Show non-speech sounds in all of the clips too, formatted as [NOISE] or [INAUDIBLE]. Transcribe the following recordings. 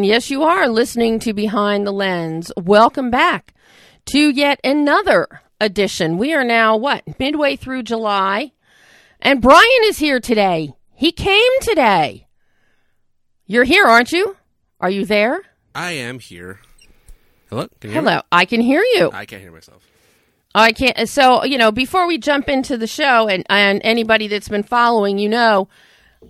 Yes, you are listening to Behind the Lens. Welcome back to yet another edition. We are now, what, midway through July. And Brian is here today. He came today. You're here, aren't you? Are you there? I am here. Hello? Hear me? Hello. I can hear you. I can't hear myself. I can't. So, you know, before we jump into the show, and, and anybody that's been following, you know,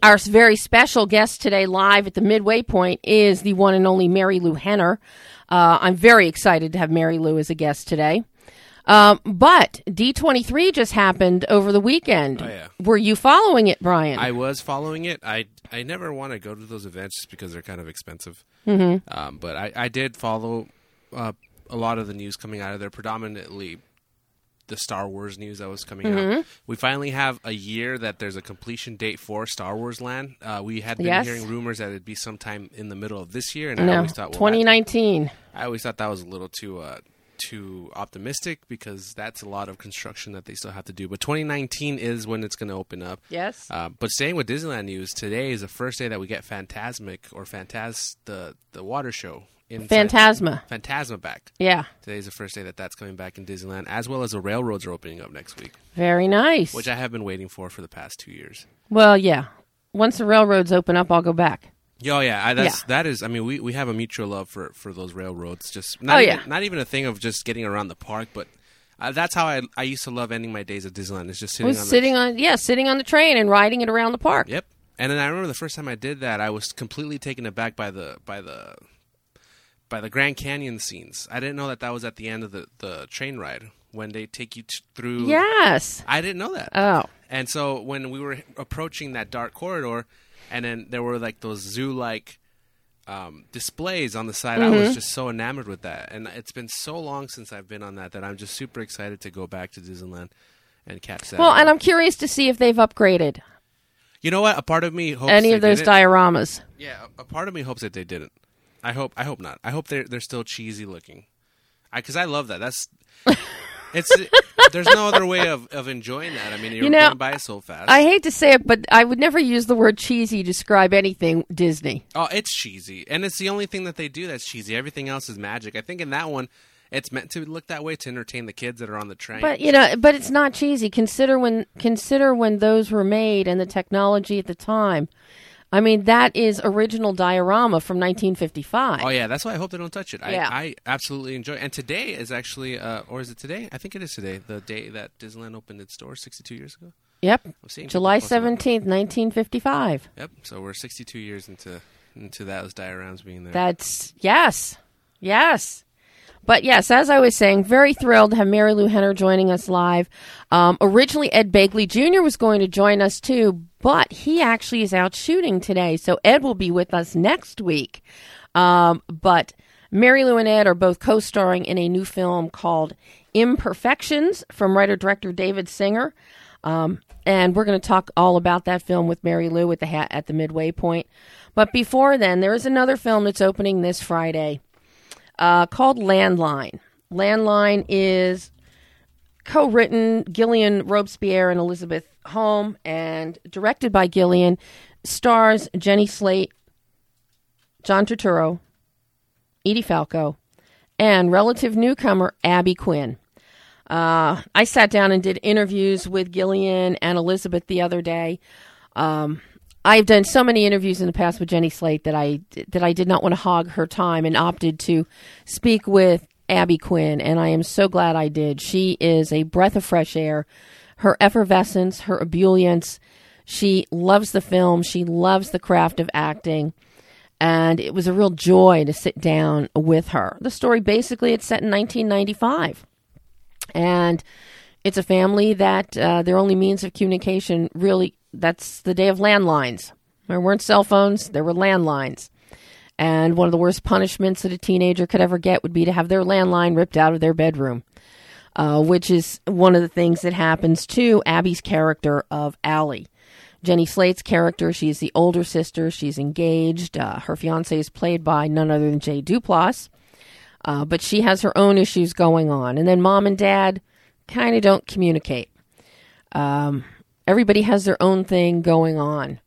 our very special guest today, live at the midway point, is the one and only Marilu Henner. Uh, I'm very excited to have Marilu as a guest today. Um, but D23 just happened over the weekend. Oh, yeah. Were you following it, Brian? I was following it. I I never want to go to those events just because they're kind of expensive. Mm-hmm. Um, but I, I did follow uh, a lot of the news coming out of there, predominantly the Star Wars news that was coming Mm-hmm. out. We finally have a year that there's a completion date for Star Wars Land. Uh, we had been Yes. hearing rumors that it'd be sometime in the middle of this year, and I always thought, well, that- 2019. I always thought that was a little too uh, too optimistic because that's a lot of construction that they still have to do. But 2019 is when it's going to open up. Yes. Uh, but staying with Disneyland news, today is the first day that we get Fantasmic or Phantaz the the water show in Phantasma. Phantasma back. Yeah. Today's the first day that that's coming back in Disneyland, as well as the railroads are opening up next week, Very nice. which I have been waiting for for the past two years. well, yeah. Once the railroads open up, I'll go back. Oh yeah, I, that's Yeah. that is. I mean, we, we have a mutual love for, for those railroads. Just not Oh, even, yeah. not even a thing of just getting around the park, but uh, that's how I I used to love ending my days at Disneyland. Is just sitting was on sitting the, on yeah sitting on the train and riding it around the park Yep. And then I remember the first time I did that, I was completely taken aback by the by the by the Grand Canyon scenes. I didn't know that that was at the end of the the train ride when they take you t- through. yes I didn't know that. oh And so when we were approaching that dark corridor, and then there were like those zoo-like um, displays on the side, I Mm-hmm. was just so enamored with that. And it's been so long since I've been on that that I'm just super excited to go back to Disneyland and catch that. well and i'm curious to see if they've upgraded you know what? A part of me hopes any they of those did it. dioramas Yeah, a a part of me hopes that they didn't. I hope. I hope not. I hope they're they're still cheesy looking. I because I love that. That's [LAUGHS] it's. there's no other way of, of enjoying that. I mean, you're You know, going by so fast. i hate to say it but i would never use the word cheesy to describe anything disney Oh, it's cheesy, and it's the only thing that they do that's cheesy. Everything else is magic. I think in that one, it's meant to look that way to entertain the kids that are on the train. but you know but it's not cheesy consider when consider when those were made and the technology at the time i mean that is original diorama from 1955 oh yeah, that's why I hope they don't touch it. Yeah. I, I absolutely enjoy. And today is actually, uh, or is it today? I think it is today. The day that Disneyland opened its doors 62 years ago. yep I'm seeing people july posting about it. 17th 1955 Yep. So we're 62 years into into those dioramas being there. That's yes, yes. But yes, as I was saying, very thrilled to have Marilu Henner joining us live. Um, originally, Ed Begley Jr. was going to join us too, but he actually is out shooting today, so Ed will be with us next week. Um, but Marilu and Ed are both co-starring in a new film called Imperfections from writer director David Singer. Um, and we're going to talk all about that film with Marilu at the ha- at the midway point. But before then, there is another film that's opening this Friday uh, called Landline. Landline is co-written Gillian Robespierre and Elisabeth Holm, and directed by Gillian. Stars Jenny Slate, John Turturro, Edie Falco, and relative newcomer Abby Quinn. Uh, I sat down and did interviews with Gillian and Elizabeth the other day. Um, I've done so many interviews in the past with Jenny Slate that I that I did not want to hog her time and opted to speak with Abby Quinn, and I am so glad I did. She is a breath of fresh air. Her effervescence, her ebullience. She loves the film. She loves the craft of acting and it was a real joy to sit down with her. The story basically it's set in 1995, and it's a family that uh, their only means of communication really that's the day of landlines. There weren't cell phones; there were landlines, And one of the worst punishments that a teenager could ever get would be to have their landline ripped out of their bedroom, uh, which is one of the things that happens to Abby's character of Allie. Jenny Slate's character, she's the older sister. She's engaged. Uh, her fiance is played by none other than Jay Duplass. Uh, but she has her own issues going on. And then mom and dad kind of don't communicate. Um, everybody has their own thing going on.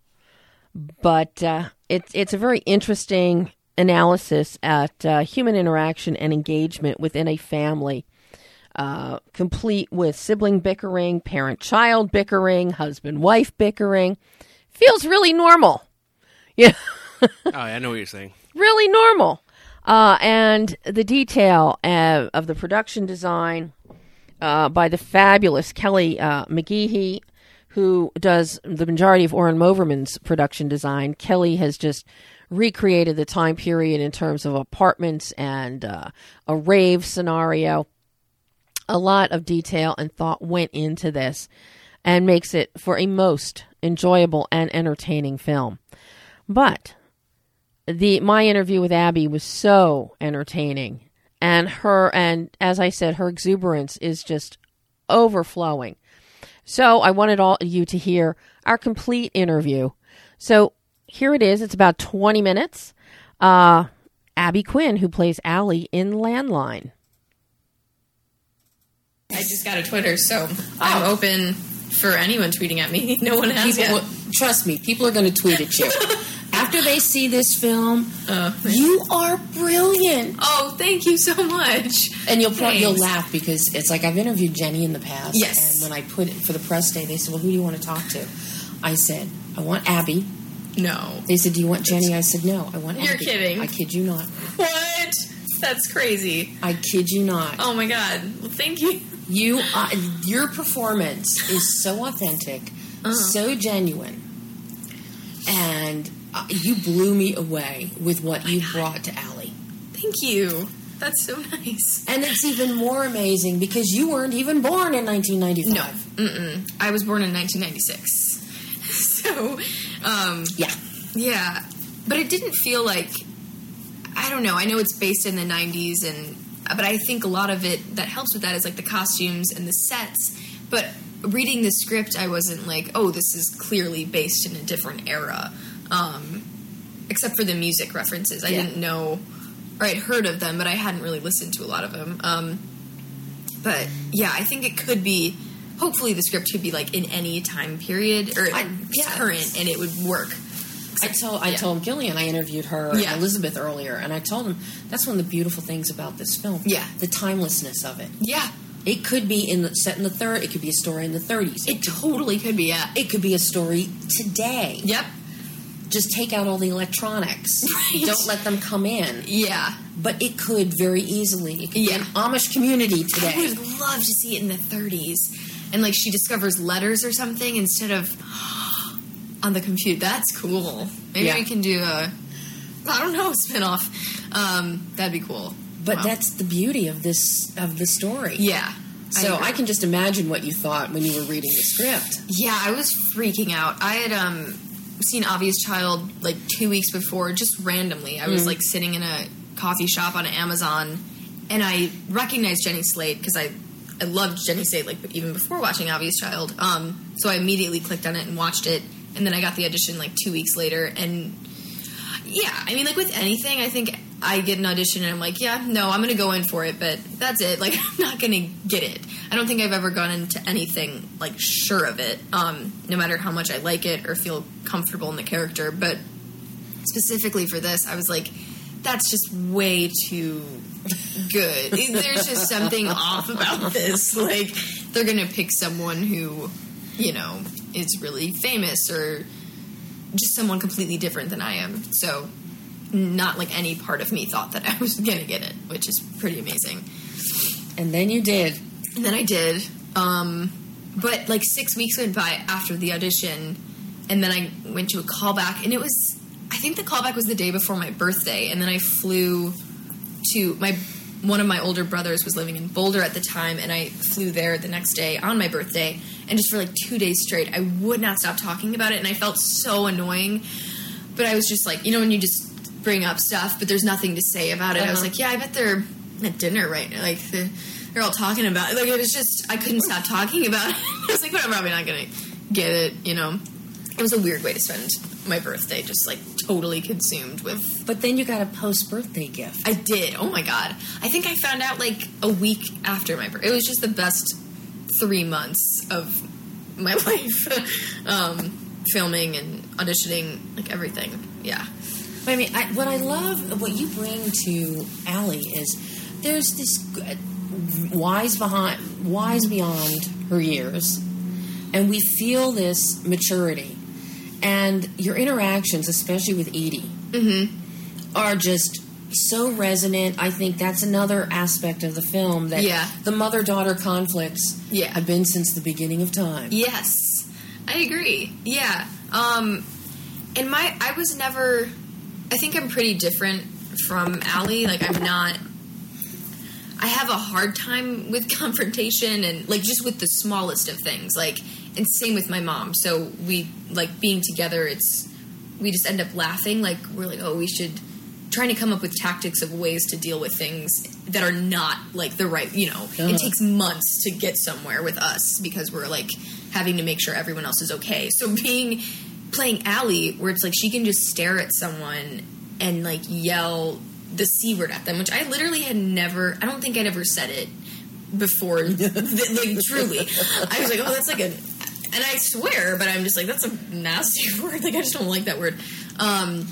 But uh, it's it's a very interesting analysis at uh, human interaction and engagement within a family, uh, complete with sibling bickering, parent child bickering, husband wife bickering. Feels really normal. [LAUGHS] Yeah. oh, I know what you're saying. Really normal. Uh, and the detail uh, of the production design uh, by the fabulous Kelly uh, McGehee, who does the majority of Oren Moverman's production design. Kelly has just recreated the time period in terms of apartments and uh, a rave scenario. A lot of detail and thought went into this and makes it for a most enjoyable and entertaining film. But the my interview with Abby was so entertaining and her and as I said her exuberance is just overflowing. So I wanted all of you to hear our complete interview. So here it is. It's about 20 minutes. Uh, Abby Quinn, who plays Allie in Landline. I just got a Twitter, so I'm open for anyone tweeting at me. [LAUGHS] No one has People, yet. will- trust me, people are going to tweet at you. [LAUGHS] After they see this film, Oh, you are brilliant. oh, thank you so much. And you'll pro- you'll laugh because it's like I've interviewed Jenny in the past. Yes. And when I put it for the press day, they said, "Well, who do you want to talk to?" I said, "I want Abby." No. They said, "Do you want Jenny?" I said, "No, I want Abby. You're Abby." kidding. I kid you not. What? That's crazy. I kid you not. Oh my god. Well, thank you. You, uh, your performance is so authentic, Uh-huh. so genuine, and uh, you blew me away with what you brought to Allie. Thank you. That's so nice. And it's even more amazing because you weren't even born in 1995. No. Mm-mm. I was born in 1996. [LAUGHS] So, um, Yeah. yeah. But it didn't feel like. I don't know. I know it's based in the 90s, and but I think a lot of it that helps with that is like the costumes and the sets. But reading the script, I wasn't like, oh, this is clearly based in a different era. Um, except for the music references, I Yeah. didn't know, or I'd heard of them, but I hadn't really listened to a lot of them. Um, but yeah, I think it could be. Hopefully, the script could be like in any time period or I- yeah. current, and it would work. I told I Yeah. told Gillian I interviewed her Yeah. Elizabeth earlier, and I told him that's one of the beautiful things about this film. Yeah. the timelessness of it. Yeah, It could be in the set in the third. It could be a story in the 30s. it totally could be. Yeah. It could be a story today. Yep. Just take out all the electronics. Right. Don't let them come in. Yeah. But it could very easily. It could Yeah. Amish community today. I would love to see it in the 30s, and like she discovers letters or something instead of on the computer. That's cool. Maybe Yeah. we can do a. I don't know, spin-off. Um, that'd be cool. But Wow. that's the beauty of this of the story. yeah. So agree. I, can just imagine what you thought when you were reading the script. Yeah, I was freaking out. I had um, seen Obvious Child like two weeks before, just randomly. I was Mm. like sitting in a coffee shop on Amazon, and I recognized Jenny Slate because I I loved Jenny Slate like even before watching Obvious Child. Um, so I immediately clicked on it and watched it, and then I got the audition like two weeks later, and yeah, I mean, like with anything, I think I get an audition and I'm like, yeah, no, I'm going to go in for it, but that's it. [LAUGHS] Like, I'm not going to get it. I don't think I've ever gone into anything like sure of it, um, no matter how much I like it or feel comfortable in the character. But specifically for this, I was like, that's just way too good. There's just [LAUGHS] something off about this. [LAUGHS] Like, they're going to pick someone who, you know, is really famous or just someone completely different than I am. So, not like any part of me thought that I was [LAUGHS] going to get it, which is pretty amazing. And then you did. And then I did. Um, but like six weeks went by after the audition, and then I went to a callback, and it was, I think the callback was the day before my birthday, and then I flew to my. One of my older brothers was living in Boulder at the time, and I flew there the next day on my birthday. And just for like two days straight, I would not stop talking about it, and I felt so annoying. But I was just like, you know, when you just bring up stuff, but there's nothing to say about it. I was Uh-huh. like, yeah, I bet they're at dinner right now. Like they're, they're all talking about it. Like it was just I couldn't stop talking about it. [LAUGHS] I was like, but I'm probably not gonna get it. You know, it was a weird way to spend my birthday, just like totally consumed with. But then you got a post birthday gift. I did. Oh my god! I think I found out like a week after my birthday. It was just the best three months of my [LAUGHS] life, um, filming and auditioning, like everything. Yeah. But I mean, I, what I love, what you bring to Allie is there's this wise behind, wise beyond her years, and we feel this maturity, and your interactions, especially with Edie, are just so resonant. I think that's another aspect of the film that Yeah. the mother daughter conflicts Yeah. have been since the beginning of time. Yes, I agree. Yeah. Um, and my, I was never. I think I'm pretty different from Allie. Like I'm not. I have a hard time with [LAUGHS] confrontation and like just with the smallest of things. Like, and same with my mom. So we like being together. It's we just end up laughing. Like we're like, oh, we should trying to come up with tactics of ways to deal with things that are not like the right. You know, it takes months to get somewhere with us because we're like having to make sure everyone else is okay. So being playing Allie, where it's like she can just stare at someone and like yell the c word at them, which I literally had never. I don't think I'd ever said it before. [LAUGHS] like truly, I was like, oh, that's like a. And I swear, but I'm just like, that's a nasty [LAUGHS] word. Like I just don't like that word. Um,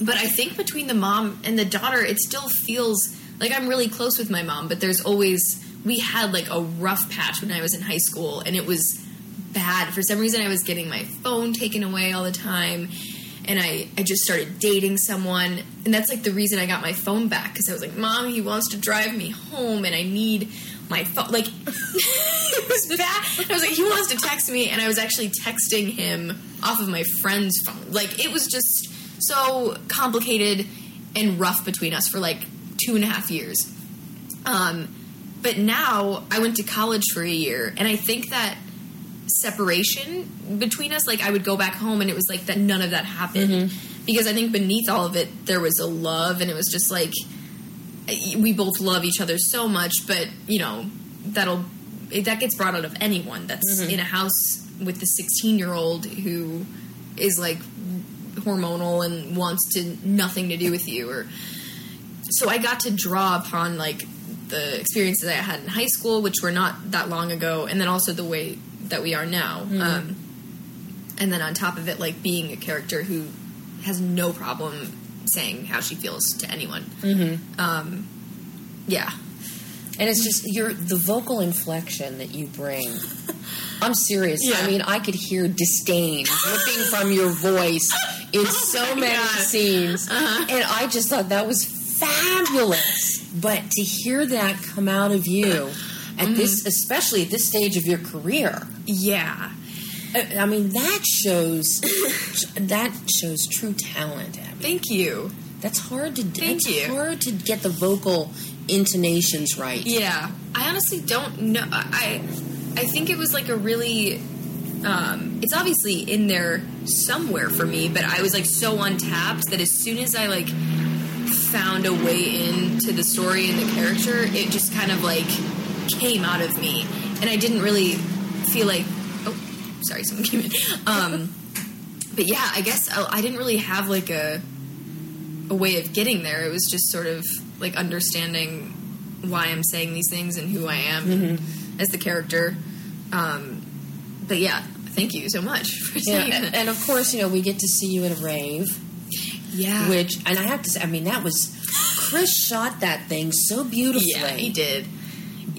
but I think between the mom and the daughter, it still feels like I'm really close with my mom. But there's always we had like a rough patch when I was in high school, and it was bad. For some reason, I was getting my phone taken away all the time, and I I just started dating someone, and that's like the reason I got my phone back because I was like, Mom, he wants to drive me home, and I need my phone. Like [LAUGHS] it was bad. I was like, he wants to text me, and I was actually texting him off of my friend's phone. Like it was just so complicated and rough between us for like two and a half years. Um, but now I went to college for a year, and I think that separation between us, like I would go back home, and it was like that none of that happened. Mm-hmm. Because I think beneath all of it there was a love, and it was just like we both love each other so much, but you know that'll that gets brought out of anyone that's mm-hmm. in a house with the 16 year old who is like hormonal and wants to nothing to do with you or so I got to draw upon like the experiences I had in high school, which were not that long ago, and then also the way that we are now. Um, and then on top of it, like being a character who has no problem saying how she feels to anyone. Mm-hmm. Um, yeah, And it's just your the vocal inflection that you bring. [LAUGHS] I'm serious. Yeah. I mean, I could hear disdain dripping from your voice in [LAUGHS] so many God. scenes, and I just thought that was fabulous. But to hear that come out of you at this, especially at this stage of your career, yeah. I mean, that shows [LAUGHS] that shows true talent. Abby. Thank you. That's hard to. Thank you. hard to get the vocal intonations right. Yeah, I honestly don't know. I I think it was like a really. Um, it's obviously in there somewhere for me, but I was like so untapped that as soon as I like found a way into the story and the character, it just kind of like came out of me, and I didn't really feel like. Oh, sorry, someone [LAUGHS] came in. Um, but yeah, I guess I, I didn't really have like a a way of getting there. It was just sort of like understanding why I'm saying these things and who I am as the character. Um, but yeah, thank you so much [LAUGHS] for Yeah, saying and, that. and of course, you know, we get to see you at a rave, Yeah, which, and I have to say, I mean, that was Chris shot that thing so beautifully. yeah, he did.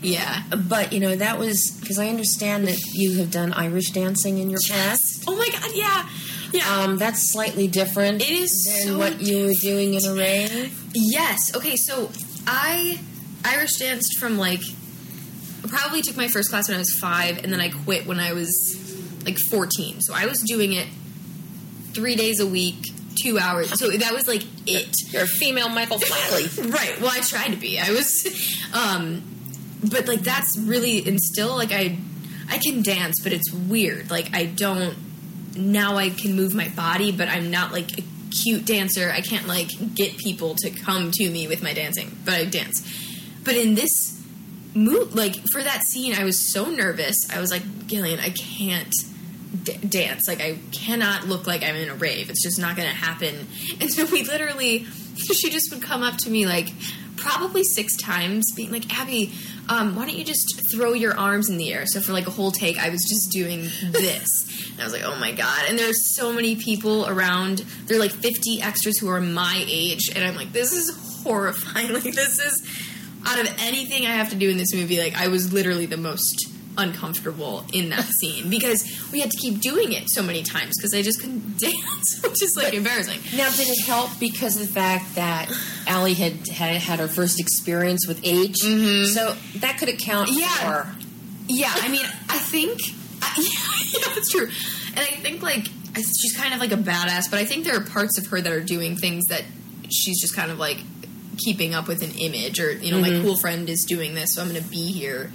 Yeah. But you know, that was because I understand that you have done Irish dancing in your past. Oh my god, yeah, yeah. Um, that's slightly different It is than so what you were doing in a rave. Yes. Okay. So I Irish danced from like probably took my first class when I was five, and then I quit when I was like fourteen. So I was doing it three days a week, two hours. So that was like it. You're a female Michael Flatley. [LAUGHS] right. Well, I tried to be. I was, um, but like that's really and still like I, I can dance, but it's weird. Like I don't now. I can move my body, but I'm not like a cute dancer. I can't like get people to come to me with my dancing, but I dance. But in this mood, like for that scene, I was so nervous. I was like, Gillian, I can't d- dance. Like I cannot look like I'm in a rave. It's just not going to happen. [LAUGHS] And so we literally, [LAUGHS] she just would come up to me like probably six times, being like, Abby, um, why don't you just throw your arms in the air? So for like a whole take, I was just doing this. And I was like, oh my God. And there's so many people around. There are like 50 extras who are my age. And I'm like, this is horrifying. [LAUGHS] Like, this is out of anything I have to do in this movie, like, I was literally the most uncomfortable in that scene because we had to keep doing it so many times because I just couldn't [LAUGHS] dance, which is like embarrassing. Now, did it help because of the fact that Allie had had, had her first experience with age? Mm-hmm. So that could account Yeah. for. Yeah, I mean, I think I, [LAUGHS] yeah, that's true, and I think like she's kind of like a badass, but I think there are parts of her that are doing things that she's just kind of like keeping up with an image, or you know, my mm-hmm. cool friend is doing this, so I'm going to be here.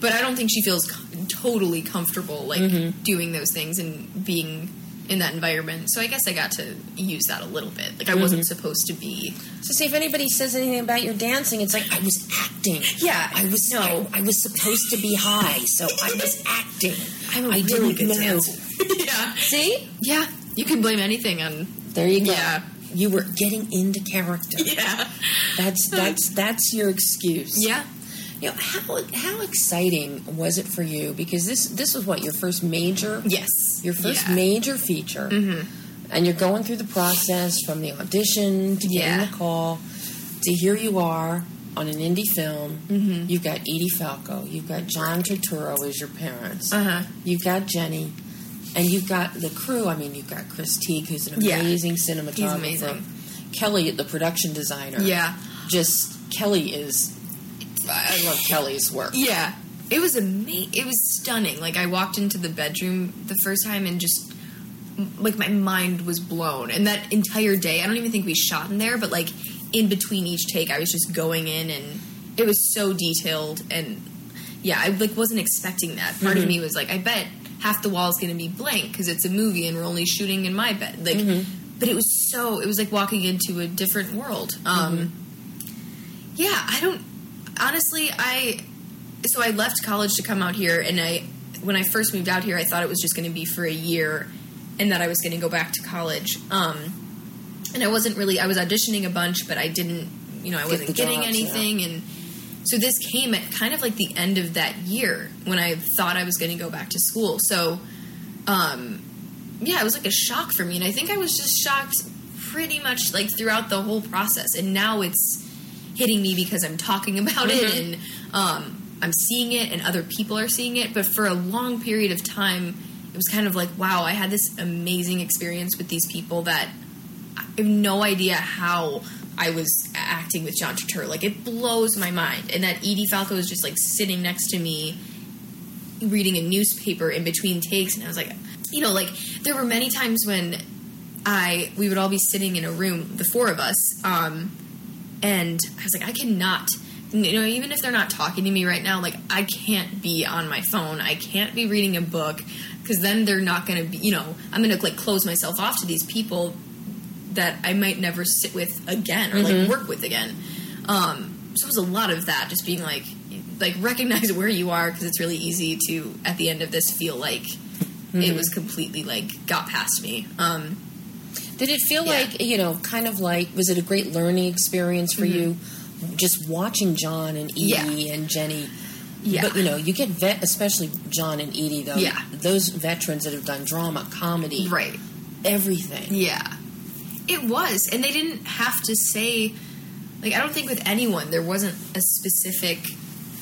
But I don't think she feels co- totally comfortable like mm-hmm. doing those things and being in that environment. So I guess I got to use that a little bit. Like I mm-hmm. wasn't supposed to be. So, see if anybody says anything about your dancing, it's like I was acting. Yeah, I was. no. I, I was supposed to be high, so I was acting. I'm a I really didn't good know. dancer. [LAUGHS] yeah, See, yeah. You can blame anything on. there you go. Yeah. You were getting into character. Yeah, That's that's that's your excuse. yeah. You know how how exciting was it for you? Because this this was what your first major Yes. your first Yeah. Mm-hmm. major feature, and you're going through the process from the audition to getting Yeah. the call to here you are on an indie film. Mm-hmm. You've got Edie Falco, you've got John Turturro as your parents, Uh-huh. you've got Jenny, and you've got the crew. I mean, you've got Chris Teague, who's an Yeah. amazing cinematographer. He's amazing. Kelly, the production designer. Yeah. just Kelly is. I love Kelly's work. Yeah. It was amazing. It was stunning. Like I walked into the bedroom the first time and just like my mind was blown. And that entire day, I don't even think we shot in there, but like in between each take, I was just going in and it was so detailed and yeah, I like wasn't expecting that. Part of mm-hmm. me was like, I bet half the wall is going to be blank because it's a movie and we're only shooting in my bed. Like, mm-hmm. but it was so. It was like walking into a different world. Um, mm-hmm. Yeah, I don't. Honestly, I. So I left college to come out here, and I, when I first moved out here, I thought it was just going to be for a year, and that I was going to go back to college. Um, and I wasn't really. I was auditioning a bunch, but I didn't. You know, I wasn't the getting jobs, yeah. anything, and so this came at kind of like the end of that year when I thought I was going to go back to school. So, um, yeah, it was like a shock for me, and I think I was just shocked pretty much like throughout the whole process. And now it's hitting me because I'm talking about it Mm-hmm. and um, I'm seeing it, and other people are seeing it. But for a long period of time, it was kind of like, wow, I had this amazing experience with these people that I have no idea how I was acting with John Turturro. Like it blows my mind, and that Edie Falco is just like sitting next to me, reading a newspaper in between takes, and I was like, you know, like there were many times when I we would all be sitting in a room, the four of us, um, and I was like, I cannot. You know, even if they're not talking to me right now, like I can't be on my phone. I can't be reading a book because then they're not going to be. You know, I'm going to like close myself off to these people that I might never sit with again or like work with again. Um, so it was a lot of that, just being like, like recognize where you are because it's really easy to at the end of this feel like it was completely like got past me. Um, Did it feel Yeah. like you know, kind of like was it a great learning experience for you, just watching John and Edie Mm-hmm. Yeah. and Jenny? Yeah. But you know, you get vet, especially John and Edie though. Yeah. Those veterans that have done drama, comedy, right. everything. Yeah. It was. And they didn't have to say, like, I don't think with anyone there wasn't a specific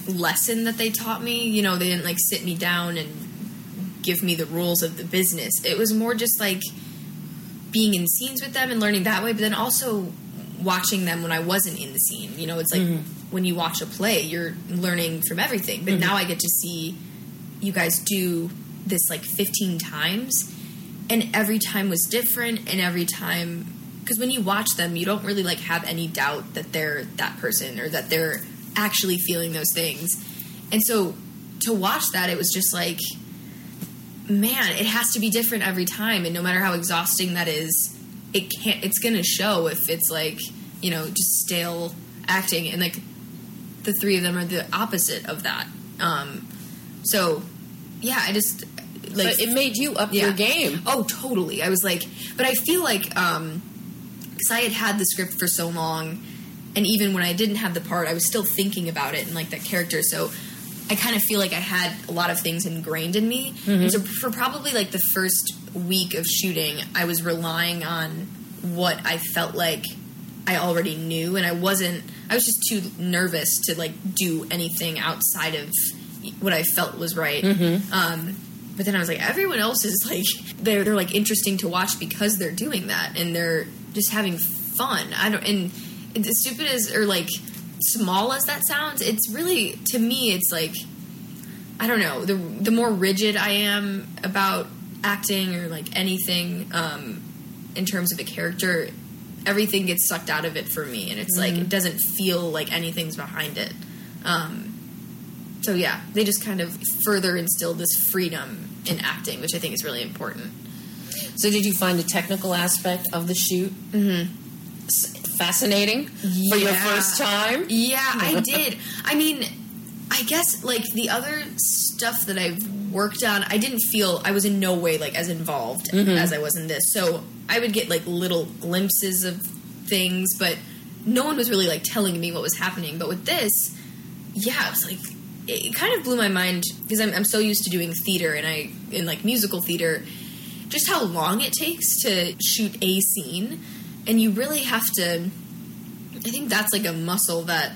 lesson that they taught me. You know, they didn't, like, sit me down and give me the rules of the business. It was more just, like, being in scenes with them and learning that way, but then also watching them when I wasn't in the scene. You know, it's like mm-hmm. when you watch a play, you're learning from everything. But mm-hmm. now I get to see you guys do this like 15 times and every time was different and every time because when you watch them you don't really like have any doubt that they're that person or that they're actually feeling those things and so to watch that it was just like man it has to be different every time and no matter how exhausting that is it can't. It's gonna show if it's like you know just stale acting, and like the three of them are the opposite of that. Um, so yeah, I just like but it made you up your game. Oh, totally. I was like, but I feel like um because I had had the script for so long, and even when I didn't have the part, I was still thinking about it and like that character. So I kind of feel like I had a lot of things ingrained in me. And so for probably like the first week of shooting, I was relying on what I felt like I already knew, and I wasn't. I was just too nervous to like do anything outside of what I felt was right. Um, but then I was like, everyone else is like they're they're like interesting to watch because they're doing that and they're just having fun. I don't and as stupid as or like small as that sounds, it's really to me it's like I don't know the the more rigid I am about acting or like anything um, in terms of a character, everything gets sucked out of it for me, and it's like it doesn't feel like anything's behind it. Um, so yeah, they just kind of further instilled this freedom in acting, which I think is really important. So, did you find the technical aspect of the shoot fascinating for your first time? Yeah, I [LAUGHS] did. I mean, I guess like the other stuff that I've worked on, I didn't feel I was in no way like as involved mm-hmm. as I was in this. So I would get like little glimpses of things, but no one was really like telling me what was happening. But with this, yeah, it was like it it kind of blew my mind because I'm, I'm so used to doing theater and I in like musical theater, just how long it takes to shoot a scene, and you really have to. I think that's like a muscle that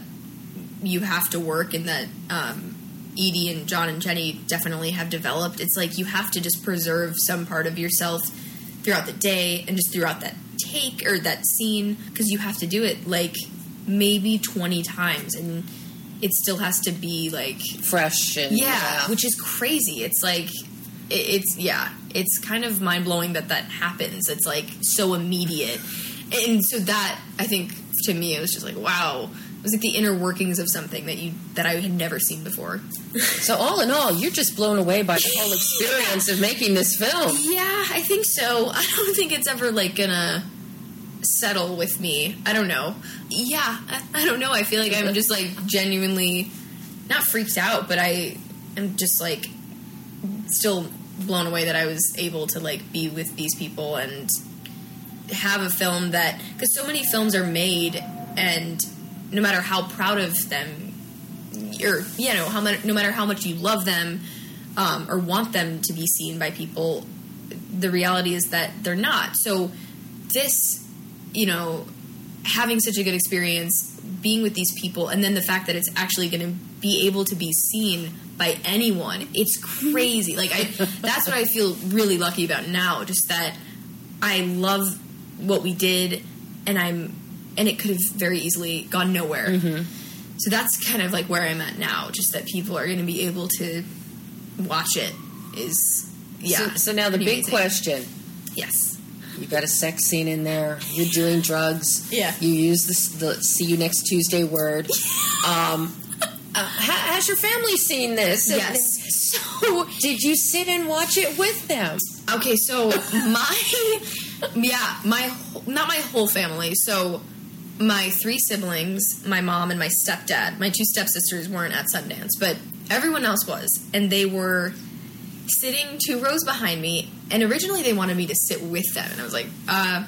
you have to work and that um, Edie and John and Jenny definitely have developed. It's like you have to just preserve some part of yourself throughout the day and just throughout that take or that scene because you have to do it like maybe 20 times and it still has to be like Fresh and yeah, which is crazy. It's like it, it's yeah, it's kind of mind blowing that that happens. It's like so immediate, and so that I think to me it was just like wow. It was like the inner workings of something that you that I had never seen before. [LAUGHS] So, all in all, you're just blown away by the whole experience of making this film. Yeah, I think so. [LAUGHS] I don't think it's ever like gonna settle with me. I don't know. Yeah, I, I don't know. I feel like I'm just like genuinely not freaked out, but I am just like still blown away that I was able to like be with these people and have a film that because so many films are made and no matter how proud of them or you know how much no matter how much you love them um, or want them to be seen by people the reality is that they're not. So this you know having such a good experience being with these people and then the fact that it's actually going to be able to be seen by anyone it's crazy. Like i that's what i feel really lucky about now just that i love what we did and i'm and it could have very easily gone nowhere so that's kind of like where i'm at now just that people are going to be able to watch it is yeah So, so now the big amazing. question: yes you got a sex scene in there. You're doing drugs. Yeah. You use the, the "see you next Tuesday" word. [LAUGHS] Um, uh, has your family seen this? yes [LAUGHS] so Did you sit and watch it with them? Okay, so [LAUGHS] my [LAUGHS] yeah, my not my whole family. So my three siblings, my mom and my stepdad. My two stepsisters weren't at Sundance, but everyone else was, and they were sitting two rows behind me. And originally they wanted me to sit with them, and I was like, uh,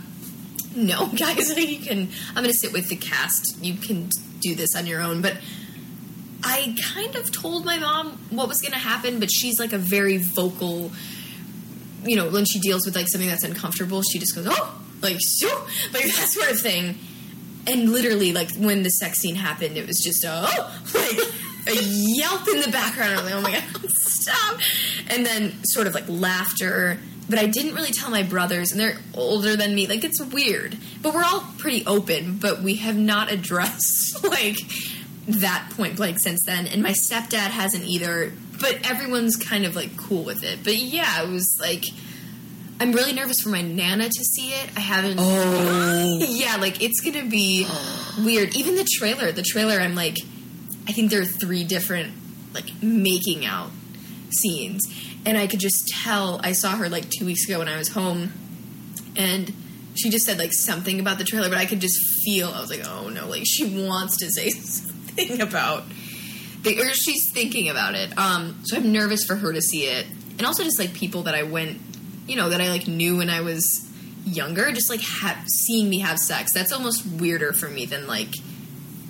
no, [LAUGHS] guys, [LAUGHS] you can. I'm going to sit with the cast. You can do this on your own, but. I kind of told my mom what was going to happen, but she's like a very vocal you know, when she deals with like something that's uncomfortable, she just goes, "Oh," like, [LAUGHS] shoo, like that sort of thing. And literally, like when the sex scene happened, it was just oh, [LAUGHS] like a yelp in the background. I'm like, "Oh my god, stop!" And then sort of like laughter. But I didn't really tell my brothers, and they're older than me. Like it's weird, but we're all pretty open. But we have not addressed [LAUGHS] like that point blank since then. And my stepdad hasn't either. But everyone's kind of like cool with it. But yeah, it was like I'm really nervous for my nana to see it. I haven't. Oh. [GASPS] yeah, like it's gonna be [GASPS] weird. Even the trailer, the trailer, I'm like, I think there are three different like making out scenes, and I could just tell. I saw her like two weeks ago when I was home, and she just said like something about the trailer, but I could just feel. I was like, oh no, like she wants to say [LAUGHS] something about, the, or she's thinking about it. Um, so I'm nervous for her to see it, and also just like people that I went, you know, that I like knew when I was younger, just like ha- seeing me have sex. That's almost weirder for me than like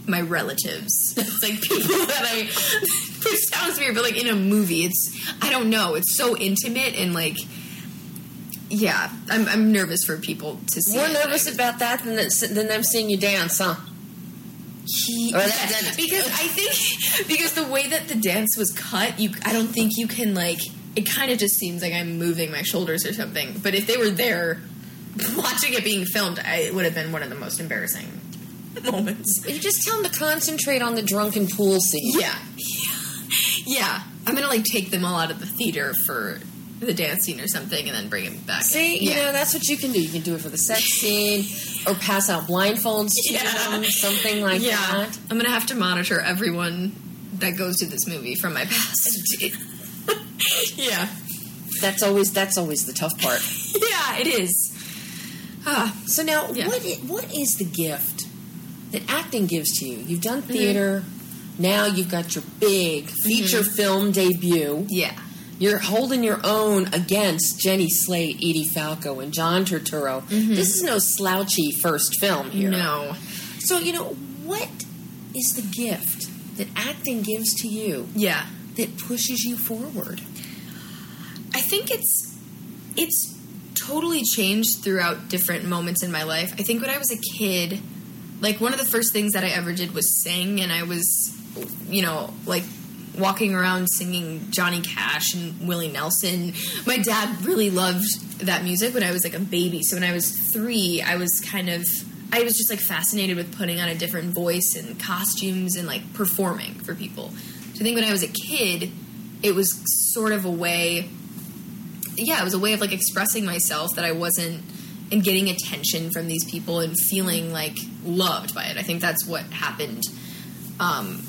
my relatives. [LAUGHS] It's like people [LAUGHS] that I. It sounds weird, but like in a movie, it's I don't know. It's so intimate and like. Yeah, I'm, I'm nervous for people to see. More nervous about that than than them seeing you dance, huh? He- Or that- that- because I think because the way that the dance was cut, you I don't think you can like. It kind of just seems like I'm moving my shoulders or something. But if they were there watching it being filmed, I, it would have been one of the most embarrassing [LAUGHS] moments. You just tell them to concentrate on the drunken pool scene. Yeah, yeah. I'm gonna like take them all out of the theater for the dance scene or something, and then bring them back. See, in. you yeah. know, that's what you can do. You can do it for the sex scene, or pass out blindfolds to Yeah. them, something like yeah. that. I'm gonna have to monitor everyone that goes to this movie from my past. [LAUGHS] yeah. That's always that's always the tough part. [LAUGHS] Yeah, it is. Ah, So now, Yeah. what i- what is the gift that acting gives to you? You've done Mm-hmm. theater. Now you've got your big feature film debut. yeah. You're holding your own against Jenny Slate, Edie Falco, and John Turturro. This is no slouchy first film here. Mm-hmm. No. So, you know, what is the gift that acting gives to you Yeah. that pushes you forward? I think it's it's totally changed throughout different moments in my life. I think when I was a kid, like one of the first things that I ever did was sing and I was you know, like walking around singing Johnny Cash and Willie Nelson. My dad really loved that music when I was like a baby. So when I was 3, I was kind of I was just like fascinated with putting on a different voice and costumes and like performing for people. So I think when I was a kid, it was sort of a way yeah, it was a way of like expressing myself that I wasn't and getting attention from these people and feeling like loved by it. I think that's what happened. Um,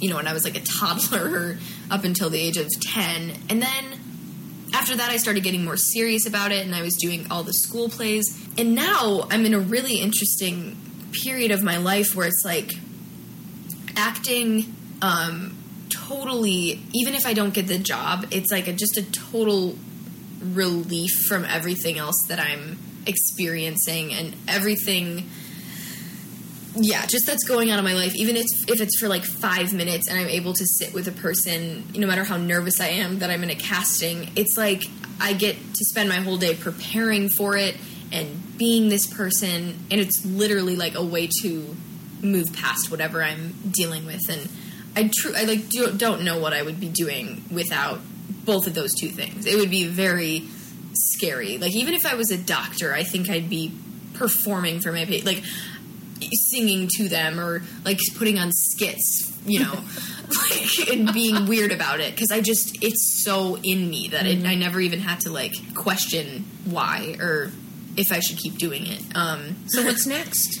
you know, when I was like a toddler [LAUGHS] up until the age of 10. And then after that, I started getting more serious about it and I was doing all the school plays. And now I'm in a really interesting period of my life where it's like acting um, totally, even if I don't get the job, it's like a, just a total relief from everything else that I'm experiencing and everything yeah, just that's going on in my life. Even if if it's for like five minutes and I'm able to sit with a person, no matter how nervous I am that I'm in a casting, it's like I get to spend my whole day preparing for it and being this person, and it's literally like a way to move past whatever I'm dealing with. And I tr- I like do, don't know what I would be doing without both of those two things. It would be very scary. Like even if I was a doctor, I think I'd be performing for my patient. Like singing to them or like putting on skits, you know, [LAUGHS] like and being weird about it because I just it's so in me that it, I never even had to like question why or if I should keep doing it. Um, So, what's next?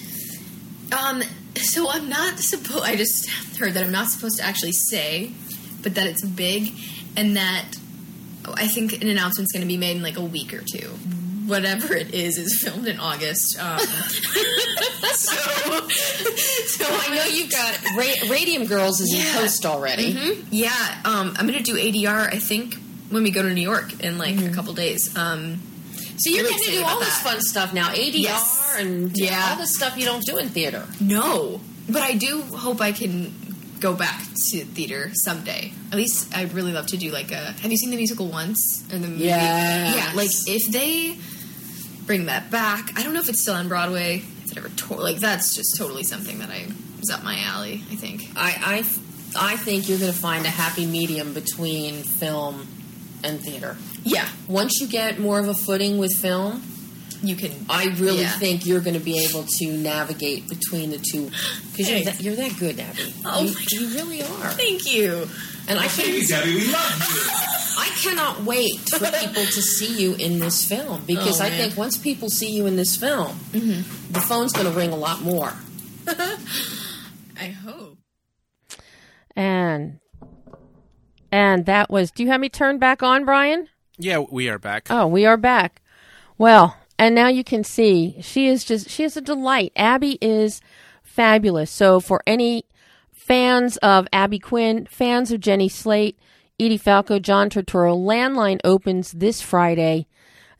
um, so I'm not supposed. I just heard that I'm not supposed to actually say, but that it's big, and that oh, I think an announcement's going to be made in like a week or two. Whatever it is is filmed in August. Um, [LAUGHS] so, so I know you've got Ra- Radium Girls is in Yeah. post already. Mhm. Yeah, um, I'm going to do ADR. I think when we go to New York in like a couple days. Um, So you're Really getting to do all about this fun stuff now, ADR Yes. and Yeah. all this stuff you don't do in theater. No, but I do hope I can go back to theater someday. At least I'd really love to do like a. Have you seen the musical once or the movie? Yeah, like if they bring that back, I don't know if it's still on Broadway. If it ever tour, like that's just totally something that I is up my alley. I think. I, I, I think you're going to find a happy medium between film and theater. Yeah, Once you get more of a footing with film, you can. I really Yeah. think you're going to be able to navigate between the two because you're, that- you're that good, Abby. Oh you, you really are. Thank you. And I Thank you, can, Debbie. We love you. [LAUGHS] I cannot wait for people to see you in this film because Oh, I think once people see you in this film, mm-hmm. the phone's going to ring a lot more. [LAUGHS] I hope. And and that was. Do you have me turned back on, Brian? Yeah, we are back. Oh, we are back. Well, And now you can see she is just she is a delight. Abby is fabulous. So for any fans of Abby Quinn, fans of Jenny Slate, Edie Falco, John Turturro, Landline opens this Friday,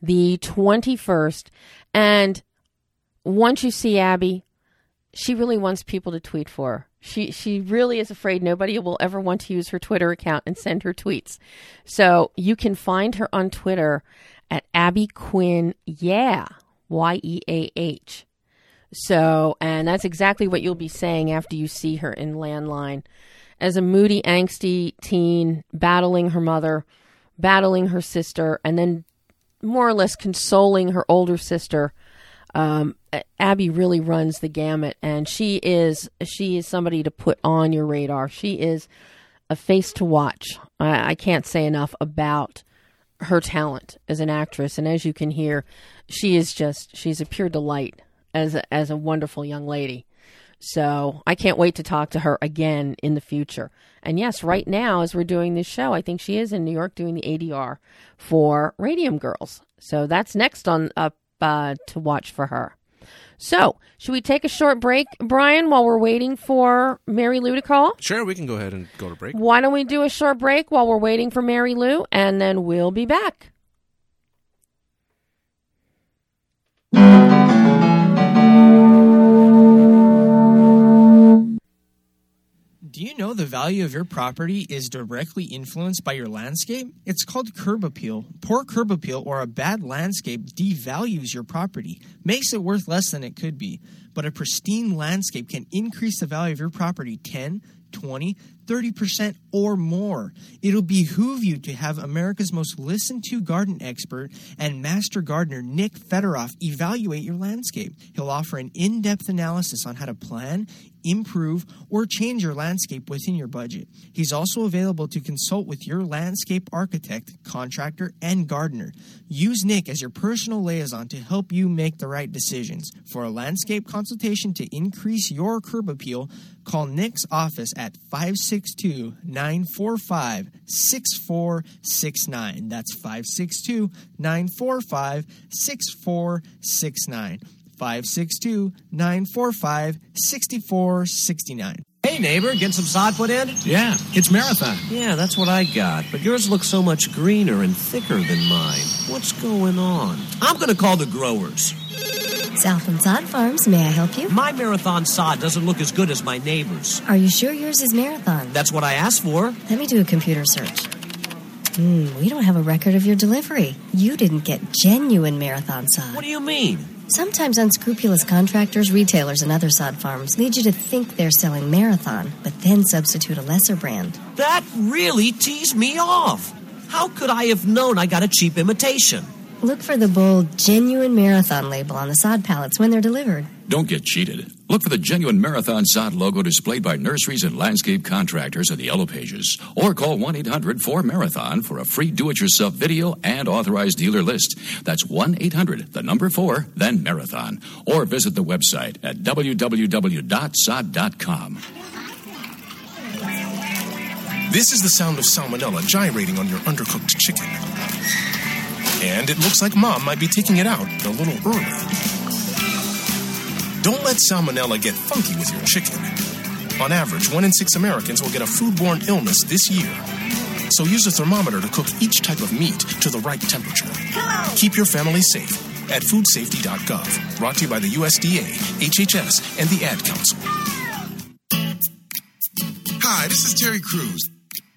the 21st. And once you see Abby, she really wants people to tweet for her. She she really is afraid nobody will ever want to use her Twitter account and send her tweets. So you can find her on Twitter at Abby Quinn Yeah Y E A H. So and that's exactly what you'll be saying after you see her in Landline, as a moody, angsty teen battling her mother, battling her sister, and then more or less consoling her older sister um, Abby really runs the gamut, and she is she is somebody to put on your radar. She is a face to watch. I, I can't say enough about her talent as an actress, and as you can hear, she is just she's a pure delight as a, as a wonderful young lady. So I can't wait to talk to her again in the future. And yes, right now as we're doing this show, I think she is in New York doing the ADR for Radium Girls. So that's next on up uh, to watch for her. So, should we take a short break, Brian, while we're waiting for Marilu to call? Sure, we can go ahead and go to break. Why don't we do a short break while we're waiting for Marilu, and then we'll be back. Do you know the value of your property is directly influenced by your landscape? It's called curb appeal. Poor curb appeal or a bad landscape devalues your property, makes it worth less than it could be. But a pristine landscape can increase the value of your property 10, 20, 30% or more. It'll behoove you to have America's most listened to garden expert and master gardener Nick Federoff evaluate your landscape. He'll offer an in depth analysis on how to plan, improve, or change your landscape within your budget. He's also available to consult with your landscape architect, contractor, and gardener. Use Nick as your personal liaison to help you make the right decisions. For a landscape consultation to increase your curb appeal, call Nick's office at 562 945 6469. That's 562 945 6469. 562 945 6469. Hey neighbor, get some sod put in? Yeah, it's Marathon. Yeah, that's what I got. But yours looks so much greener and thicker than mine. What's going on? I'm gonna call the growers. Southland Sod Farms, may I help you? My marathon sod doesn't look as good as my neighbor's. Are you sure yours is Marathon? That's what I asked for. Let me do a computer search. Hmm, we don't have a record of your delivery. You didn't get genuine Marathon sod. What do you mean? Sometimes unscrupulous contractors, retailers, and other sod farms lead you to think they're selling Marathon, but then substitute a lesser brand. That really teased me off. How could I have known I got a cheap imitation? Look for the bold, genuine Marathon label on the sod pallets when they're delivered. Don't get cheated. Look for the genuine Marathon sod logo displayed by nurseries and landscape contractors in the yellow pages. Or call 1 800 4 Marathon for a free do it yourself video and authorized dealer list. That's 1 800, the number 4, then Marathon. Or visit the website at www.sod.com. This is the sound of salmonella gyrating on your undercooked chicken. And it looks like mom might be taking it out a little early. Don't let salmonella get funky with your chicken. On average, one in six Americans will get a foodborne illness this year. So use a thermometer to cook each type of meat to the right temperature. Keep your family safe at foodsafety.gov. Brought to you by the USDA, HHS, and the Ad Council. Hi, this is Terry Crews,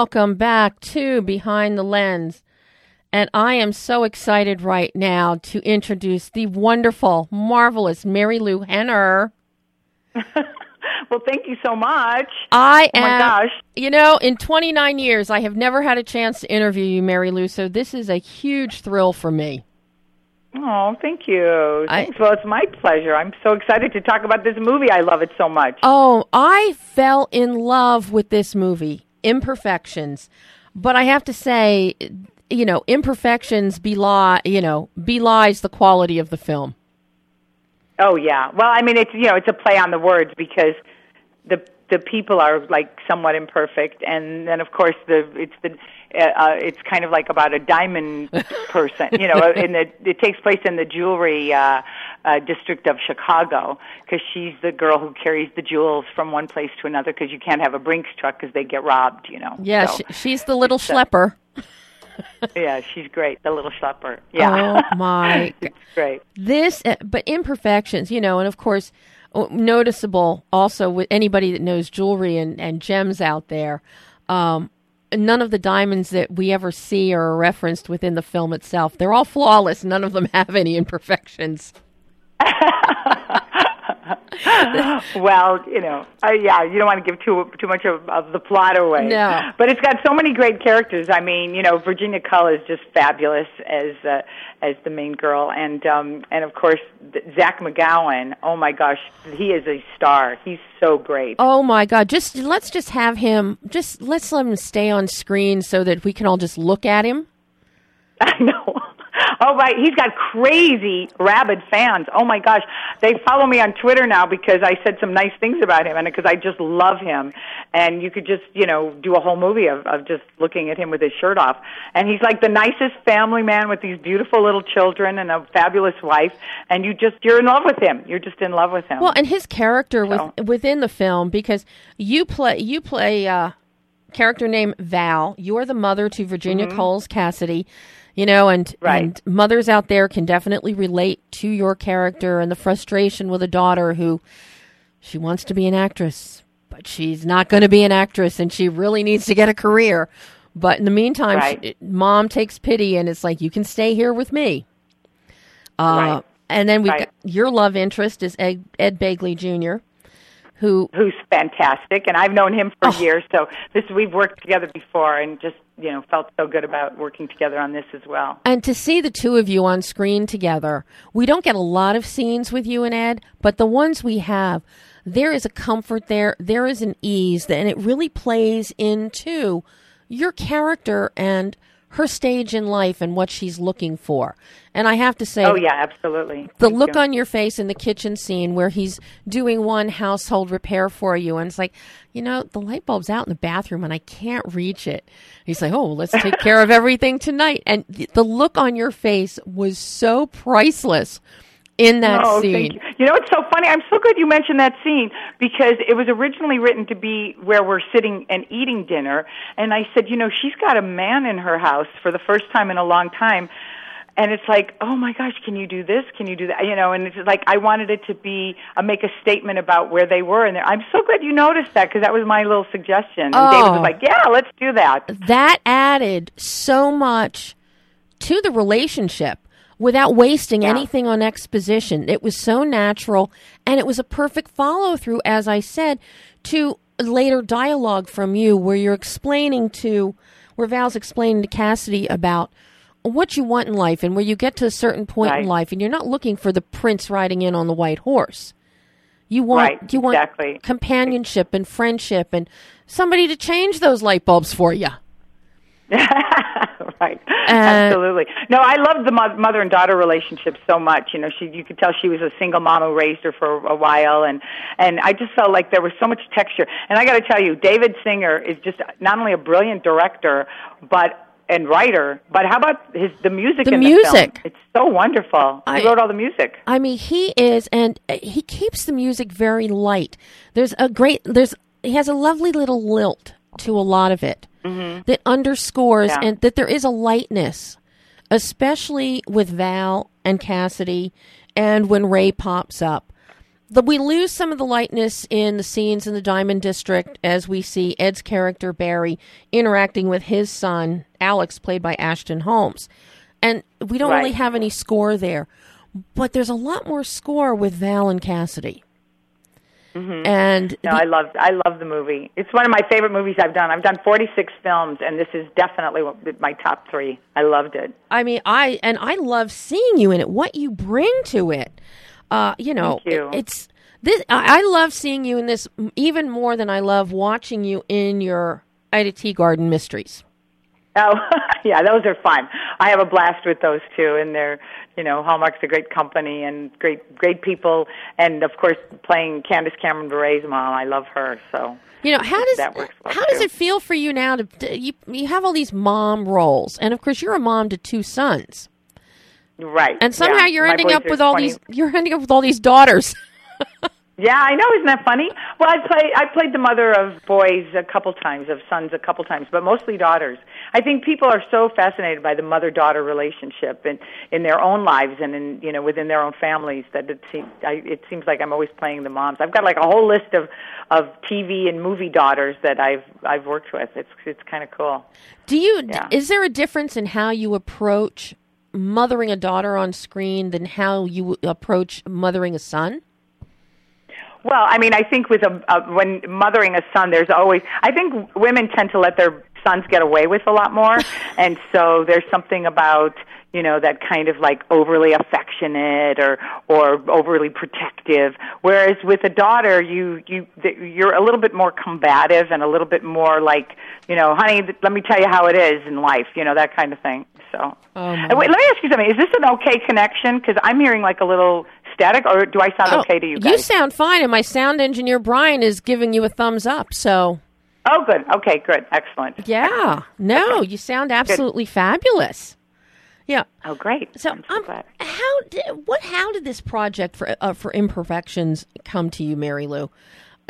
Welcome back to Behind the Lens. And I am so excited right now to introduce the wonderful, marvelous Marilu Henner. [LAUGHS] well, thank you so much. I Oh am. my gosh. You know, in 29 years, I have never had a chance to interview you, Mary Lou, so this is a huge thrill for me. Oh, thank you. I- Thanks. well, it's my pleasure. I'm so excited to talk about this movie. I love it so much. Oh, I fell in love with this movie, Imperfections. But I have to say, you know, imperfections belie, you know, belies the quality of the film. Oh yeah. Well, I mean, it's you know, it's a play on the words because the the people are like somewhat imperfect, and then of course the it's the uh, uh, it's kind of like about a diamond person, you know, [LAUGHS] in the it takes place in the jewelry uh, uh, district of Chicago because she's the girl who carries the jewels from one place to another because you can't have a Brinks truck because they get robbed, you know. Yeah, So, sh she's the little uh, schlepper. [LAUGHS] yeah, she's great, the little schlepper. [LAUGHS] Yeah. Oh my! [LAUGHS] great. This, uh, but imperfections, you know, and of course, uh, noticeable also with anybody that knows jewelry and, and gems out there. Um, none of the diamonds that we ever see are referenced within the film itself. They're all flawless. None of them have any imperfections. [LAUGHS] well, you know, uh, yeah, you don't want to give too too much of, of the plot away. No. but it's got so many great characters. I mean, you know, Virginia Cull is just fabulous as uh, as the main girl, and um, and of course Zach McGowan. Oh my gosh, he is a star. He's so great. Oh my God! Just let's just have him. Just let's let him stay on screen so that we can all just look at him. [LAUGHS] I know. Oh right, he's got crazy rabid fans. Oh my gosh, they follow me on Twitter now because I said some nice things about him and because I just love him. And you could just, you know, do a whole movie of, of just looking at him with his shirt off. And he's like the nicest family man with these beautiful little children and a fabulous wife. And you just, you're in love with him. You're just in love with him. Well, and his character with, within the film because you play you play uh, character named Val. You're the mother to Virginia Mhm. Cull's Cassidy. You know, and, Right. and mothers out there can definitely relate to your character and the frustration with a daughter who she wants to be an actress, but she's not going to be an actress and she really needs to get a career. But in the meantime, Right. she, mom takes pity and it's like, you can stay here with me. Uh, Right. And then we've Right. got your love interest is Ed, Ed Begley Jr., who who's fantastic, and I've known him for oh. years. So this we've worked together before, and just you know felt so good about working together on this as well. And to see the two of you on screen together, we don't get a lot of scenes with you and Ed, but the ones we have, there is a comfort there, there is an ease, and it really plays into your character and her stage in life and what she's looking for. And I have to say, oh yeah, absolutely. the Thank look you. on your face in the kitchen scene where he's doing one household repair for you and it's like you know the light bulb's out in the bathroom and i can't reach it he's like oh well, let's take [LAUGHS] care of everything tonight and th- the look on your face was so priceless in that oh, scene you. you know, it's so funny. I'm so glad you mentioned that scene because it was originally written to be where we're sitting and eating dinner. And I said, you know, she's got a man in her house for the first time in a long time. And it's like, oh my gosh, can you do this? Can you do that? You know, and it's like I wanted it to be uh, make a statement about where they were, and I'm so glad you noticed that because that was my little suggestion. And David Oh. was like, yeah, let's do that. that added so much to the relationship without wasting anything on exposition. It was so natural and it was a perfect follow through, as I said, to later dialogue from you where you're explaining to, where Val's explaining to Cassidy about what you want in life and where you get to a certain point in life and you're not looking for the prince riding in on the white horse. You want Right, you want exactly. companionship and friendship and somebody to change those light bulbs for you. [LAUGHS] right. Absolutely. No, I loved the mo- mother and daughter relationship so much. You know, she you could tell she was a single mom who raised her for a while, and and I just felt like there was so much texture. And I got to tell you, David Singer is just not only a brilliant director, but and writer, but how about his the music The in music. the film? It's so wonderful. I- he wrote all the music. I mean, he is, and uh, he keeps the music very light. There's a great, there's, he has a lovely little lilt to a lot of it. That underscores Mm-hmm. Yeah. and that there is a lightness, especially with Val and Cassidy, and when Ray pops up. The, we lose some of the lightness in the scenes in the Diamond District as we see Ed's character Barry interacting with his son Alex, played by Ashton Holmes, and we don't really have any score there. But there's a lot more score with Val and Cassidy. And No, I love I love the movie. It's one of my favorite movies I've done. I've done 46 films, and this is definitely my top three. I loved it. I mean, I and I love seeing you in it. What you bring to it, uh, you know, Thank you. it- it's this. I I love seeing you in this even more than I love watching you in your Aurora Teagarden Mysteries. Oh, [LAUGHS] yeah, those are fun. I have a blast with those too, and they're, you know, Hallmark's a great company and great, great people, and of course, playing Candace Cameron Bure's mom, I love her. So You know, how does well how does it feel for you now to, you you have all these mom roles, and of course you're a mom to two sons, Right, and somehow yeah. you're My ending up with all 20 these you're ending up with all these daughters. [LAUGHS] Yeah, I know. Isn't that funny? Well, I play. I played the mother of boys a couple times, of sons a couple times, but mostly daughters. I think people are so fascinated by the mother-daughter relationship in in their own lives and in you know within their own families that it seems I, it seems like I'm always playing the moms. I've got like a whole list of of TV and movie daughters that I've I've worked with. It's it's kind of cool. Do you? Yeah. Is there a difference in how you approach mothering a daughter on screen than how you approach mothering a son? Well, I mean, I think with a, a when mothering a son, there's always. I think women tend to let their sons get away with a lot more, [LAUGHS] and so there's something about you know that kind of like overly affectionate or or overly protective. Whereas with a daughter, you you you're a little bit more combative and a little bit more like you know, honey, let me tell you how it is in life. You know that kind of thing. So, Oh, wait, let me ask you something. Is this an okay connection? Because I'm hearing like a little static, or do I sound okay to you guys? You sound fine, and my sound engineer Brian is giving you a thumbs up. So Oh, good. Okay, good. Excellent. yeah, no, you sound absolutely fabulous. Yeah. Oh, great. So, um, how did what? How did this project for uh, for imperfections come to you, Marilu?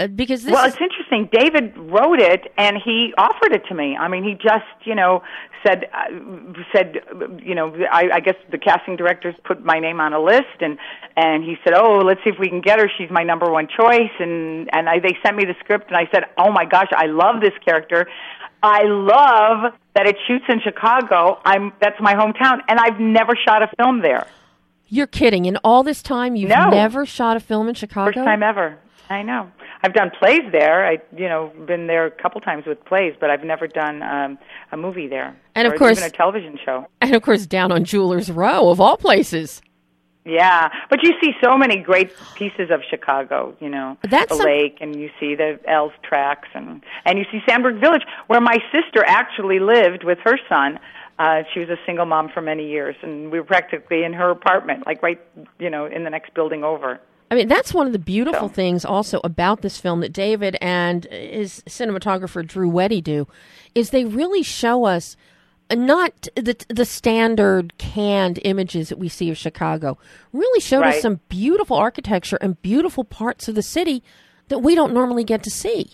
Uh, because this well, is, it's interesting. David wrote it, and he offered it to me. I mean, he just, you know, said, uh, said, you know, I, I guess the casting directors put my name on a list, and and he said, oh, let's see if we can get her. She's my number one choice, and and I, they sent me the script, and I said, oh my gosh, I love this character. I love that it shoots in Chicago. I'm that's my hometown, and I've never shot a film there. you're kidding. In all this time, you've No. never shot a film in Chicago. First time ever. I know. I've done plays there. I, you know, been there a couple times with plays, but I've never done um, a movie there. And of or course- even a television show. and of course, down on Jewelers Row, of all places. Yeah, but you see so many great pieces of Chicago. You know, That's the some- lake, and you see the L's tracks, and and you see Sandburg Village, where my sister actually lived with her son. Uh, she was a single mom for many years, and we were practically in her apartment, like right, you know, in the next building over. I mean, that's one of the beautiful things also about this film that David and his cinematographer Drew Weddy do, is they really show us not the the standard canned images that we see of Chicago. Really showed us some beautiful architecture and beautiful parts of the city that we don't normally get to see.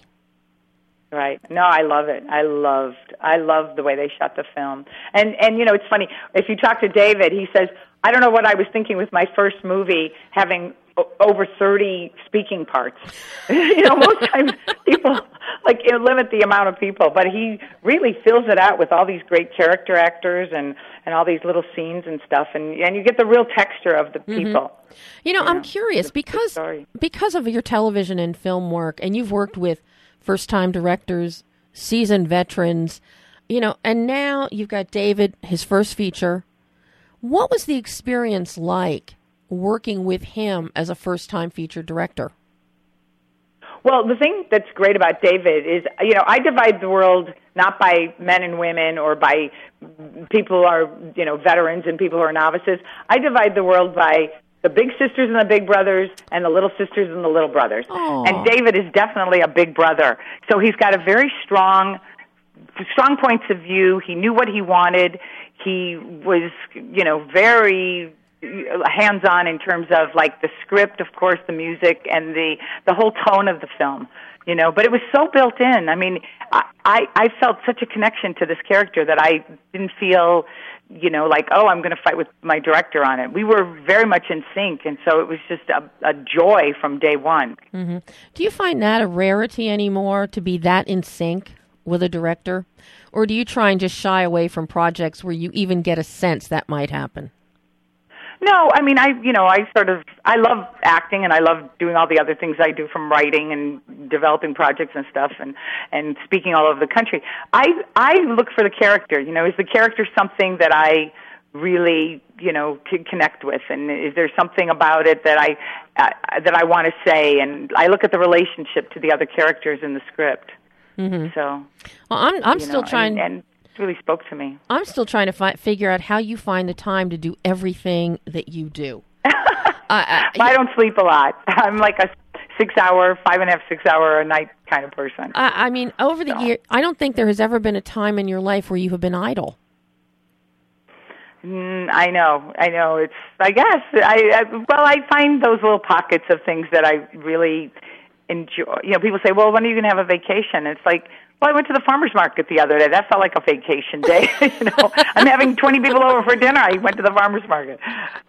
Right. No, I love it. I loved I loved the way they shot the film. And and you know, it's funny. If you talk to David, he says, "I don't know what I was thinking with my first movie having over 30 speaking parts." [LAUGHS] you know, most times people like limit the amount of people, but he really fills it out with all these great character actors and and all these little scenes and stuff and and you get the real texture of the mm-hmm. people. You know, You I'm know, curious it's a good because because of your television and film work, and you've worked with first time directors, seasoned veterans, you know, and now you've got David, his first feature. What was the experience like working with him as a first time feature director? Well, the thing that's great about David is, you know, I divide the world not by men and women or by people who are, you know, veterans and people who are novices. I divide the world by the big sisters and the big brothers and the little sisters and the little brothers. Aw. And David is definitely a big brother. So he's got a very strong strong points of view. He knew what he wanted. He was, you know, very hands on in terms of like the script, of course, the music and the the whole tone of the film. You know, but it was so built in. I mean, I I, felt such a connection to this character that I didn't feel you know, like, oh, I'm going to fight with my director on it. We were very much in sync, and so it was just a, a joy from day one. hmm Do you find that a rarity anymore to be that in sync with a director? Or do you try and just shy away from projects where you even get a sense that might happen? No, I mean, I you know, I sort of I love acting and I love doing all the other things I do from writing and developing projects and stuff and and speaking all over the country. I I look for the character. You know, is the character something that I really you know to connect with and is there something about it that i uh, that i want to say and i look at the relationship to the other characters in the script mm-hmm. so well i'm i'm still know, trying and, and really spoke to me i'm still trying to fi- figure out how you find the time to do everything that you do uh, [LAUGHS] uh, i don't sleep a lot [LAUGHS] i'm like a six hour five and a half six hour a night kind of person i, I mean over the so. year i don't think there has ever been a time in your life where you have been idle Mm, I know, I know. It's, I guess, I, I well, I find those little pockets of things that I really enjoy. You know, people say, "Well, when are you going to have a vacation?" It's like, well, I went to the farmers market the other day. That felt like a vacation day. [LAUGHS] you know, I'm having 20 people over for dinner. I went to the farmers market.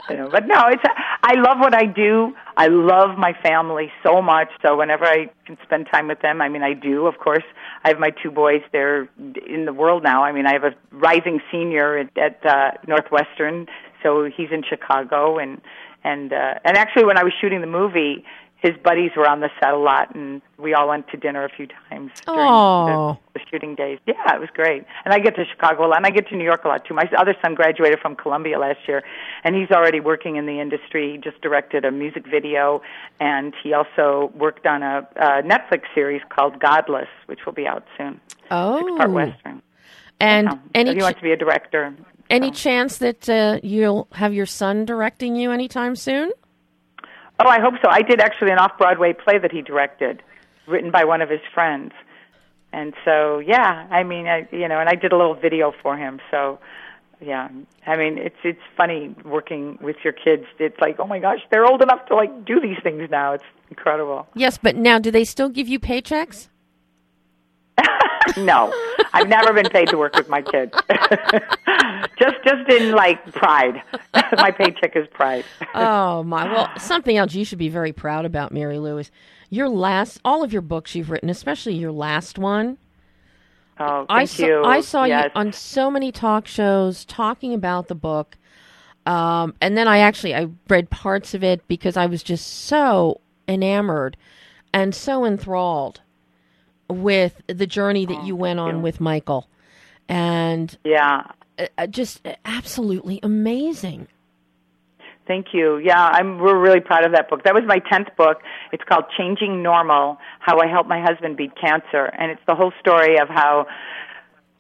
You know, but no, it's. I love what I do. I love my family so much. So whenever I can spend time with them, I mean, I do. Of course, I have my two boys. They're in the world now. I mean, I have a rising senior at, at uh, Northwestern, so he's in Chicago, and and uh, and actually, when I was shooting the movie his buddies were on the set a lot, and we all went to dinner a few times during the, the shooting days. Yeah, it was great. And I get to Chicago a lot, and I get to New York a lot too. My other son graduated from Columbia last year, and he's already working in the industry. He just directed a music video, and he also worked on a, a Netflix series called Godless, which will be out soon. Oh, six-part western. And so, any so he wants to be a director. Any so. chance that uh, you'll have your son directing you anytime soon? Oh, I hope so. I did actually an off Broadway play that he directed, written by one of his friends. And so, yeah, I mean, I you know, and I did a little video for him. So, yeah, I mean, it's it's funny working with your kids. It's like, oh my gosh, they're old enough to like do these things now. It's incredible. Yes, but now do they still give you paychecks? No, I've never been paid to work with my kids. [LAUGHS] just just in like pride. [LAUGHS] my paycheck is pride. [LAUGHS] oh my! Well, something else you should be very proud about, Mary Lewis. Your last, all of your books you've written, especially your last one. Oh, thank I saw, you. I saw yes. you on so many talk shows talking about the book, um, and then I actually I read parts of it because I was just so enamored and so enthralled with the journey that you went on with Michael, and yeah, uh, just absolutely amazing. Thank you. Yeah, I'm we're really proud of that book. That was my 10th book. It's called Changing Normal: How I Helped My Husband Beat Cancer, and it's the whole story of how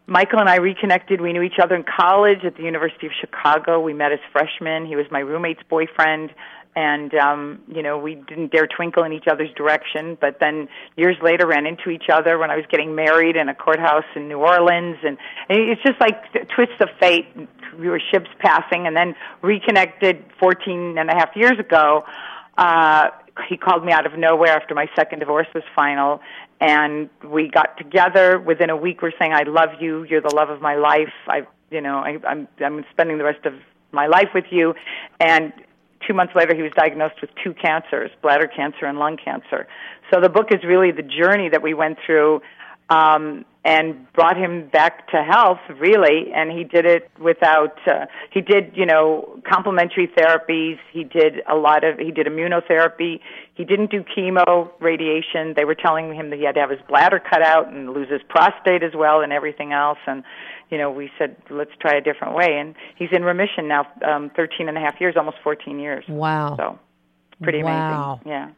Michael and I reconnected. We knew each other in college at the University of Chicago. We met as freshmen. He was my roommate's boyfriend and um you know we didn't dare twinkle in each other's direction but then years later ran into each other when i was getting married in a courthouse in new orleans. And, it's just like twists of fate we were ships passing and then reconnected fourteen and a half years ago. Uh he called me out of nowhere after my second divorce was final. And we got together within a week. We're saying i love you. You're the love of my life. I you know i i'm i'm spending the rest of my life with you. And two months later he was diagnosed with two cancers bladder cancer and lung cancer. So the book is really the journey that we went through um and brought him back to health really and he did it without uh, he did you know complementary therapies. He did a lot of he did immunotherapy. He didn't do chemo radiation. They were telling him that he had to have his bladder cut out and lose his prostate as well and everything else. And you know we said let's try a different way and he's in remission now um thirteen and a half years almost fourteen years Wow. so pretty Wow. amazing yeah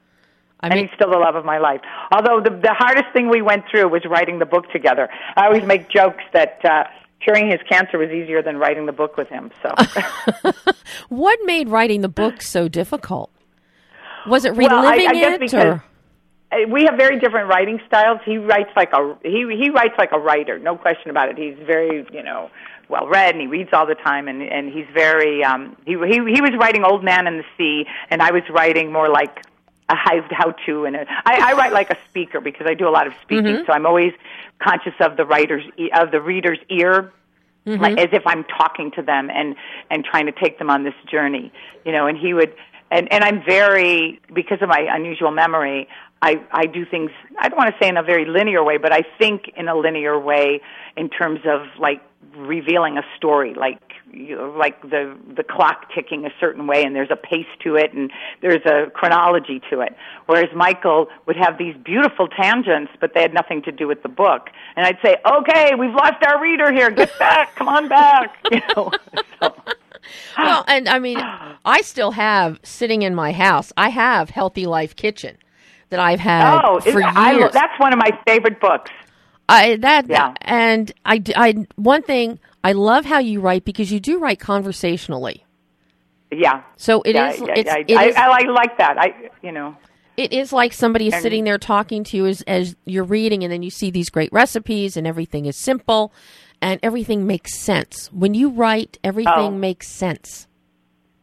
I and he's still the love of my life. Although the the hardest thing we went through was writing the book together. I always make jokes that uh curing his cancer was easier than writing the book with him. So [LAUGHS] what made writing the book so difficult? Was it reliving well, I, I it, because or we have very different writing styles. He writes like a he he writes like a writer, no question about it. He's very you know well read and he reads all the time and and he's very um he he he was writing Old Man and the Sea and I was writing more like a how how to and a, I, I write like a speaker because I do a lot of speaking, Mhm. so I'm always conscious of the writer's e- of the reader's ear Mhm. like as if I'm talking to them and and trying to take them on this journey, you know. And he would, and and I'm very because of my unusual memory. I I do things. I don't want to say in a very linear way, but I think in a linear way in terms of like revealing a story, like you know, like the the clock ticking a certain way, and there's a pace to it, and there's a chronology to it. Whereas Michael would have these beautiful tangents, but they had nothing to do with the book. And I'd say, "Okay, we've lost our reader here. Get back. Come on back." [LAUGHS] You know. well, and I mean, I still have sitting in my house. I have Healthy Life Kitchen that I've had oh, for is- I, years. that's one of my favorite books. I that Yeah. and I, I- one thing I love how you write because you do write conversationally. Yeah. So it yeah, is- yeah, yeah. it I, is- I, like like that. I you know. It is like somebody is sitting there talking to you as, as you're reading, and then you see these great recipes, and everything is simple, and everything makes sense. When you write, everything Oh. makes sense.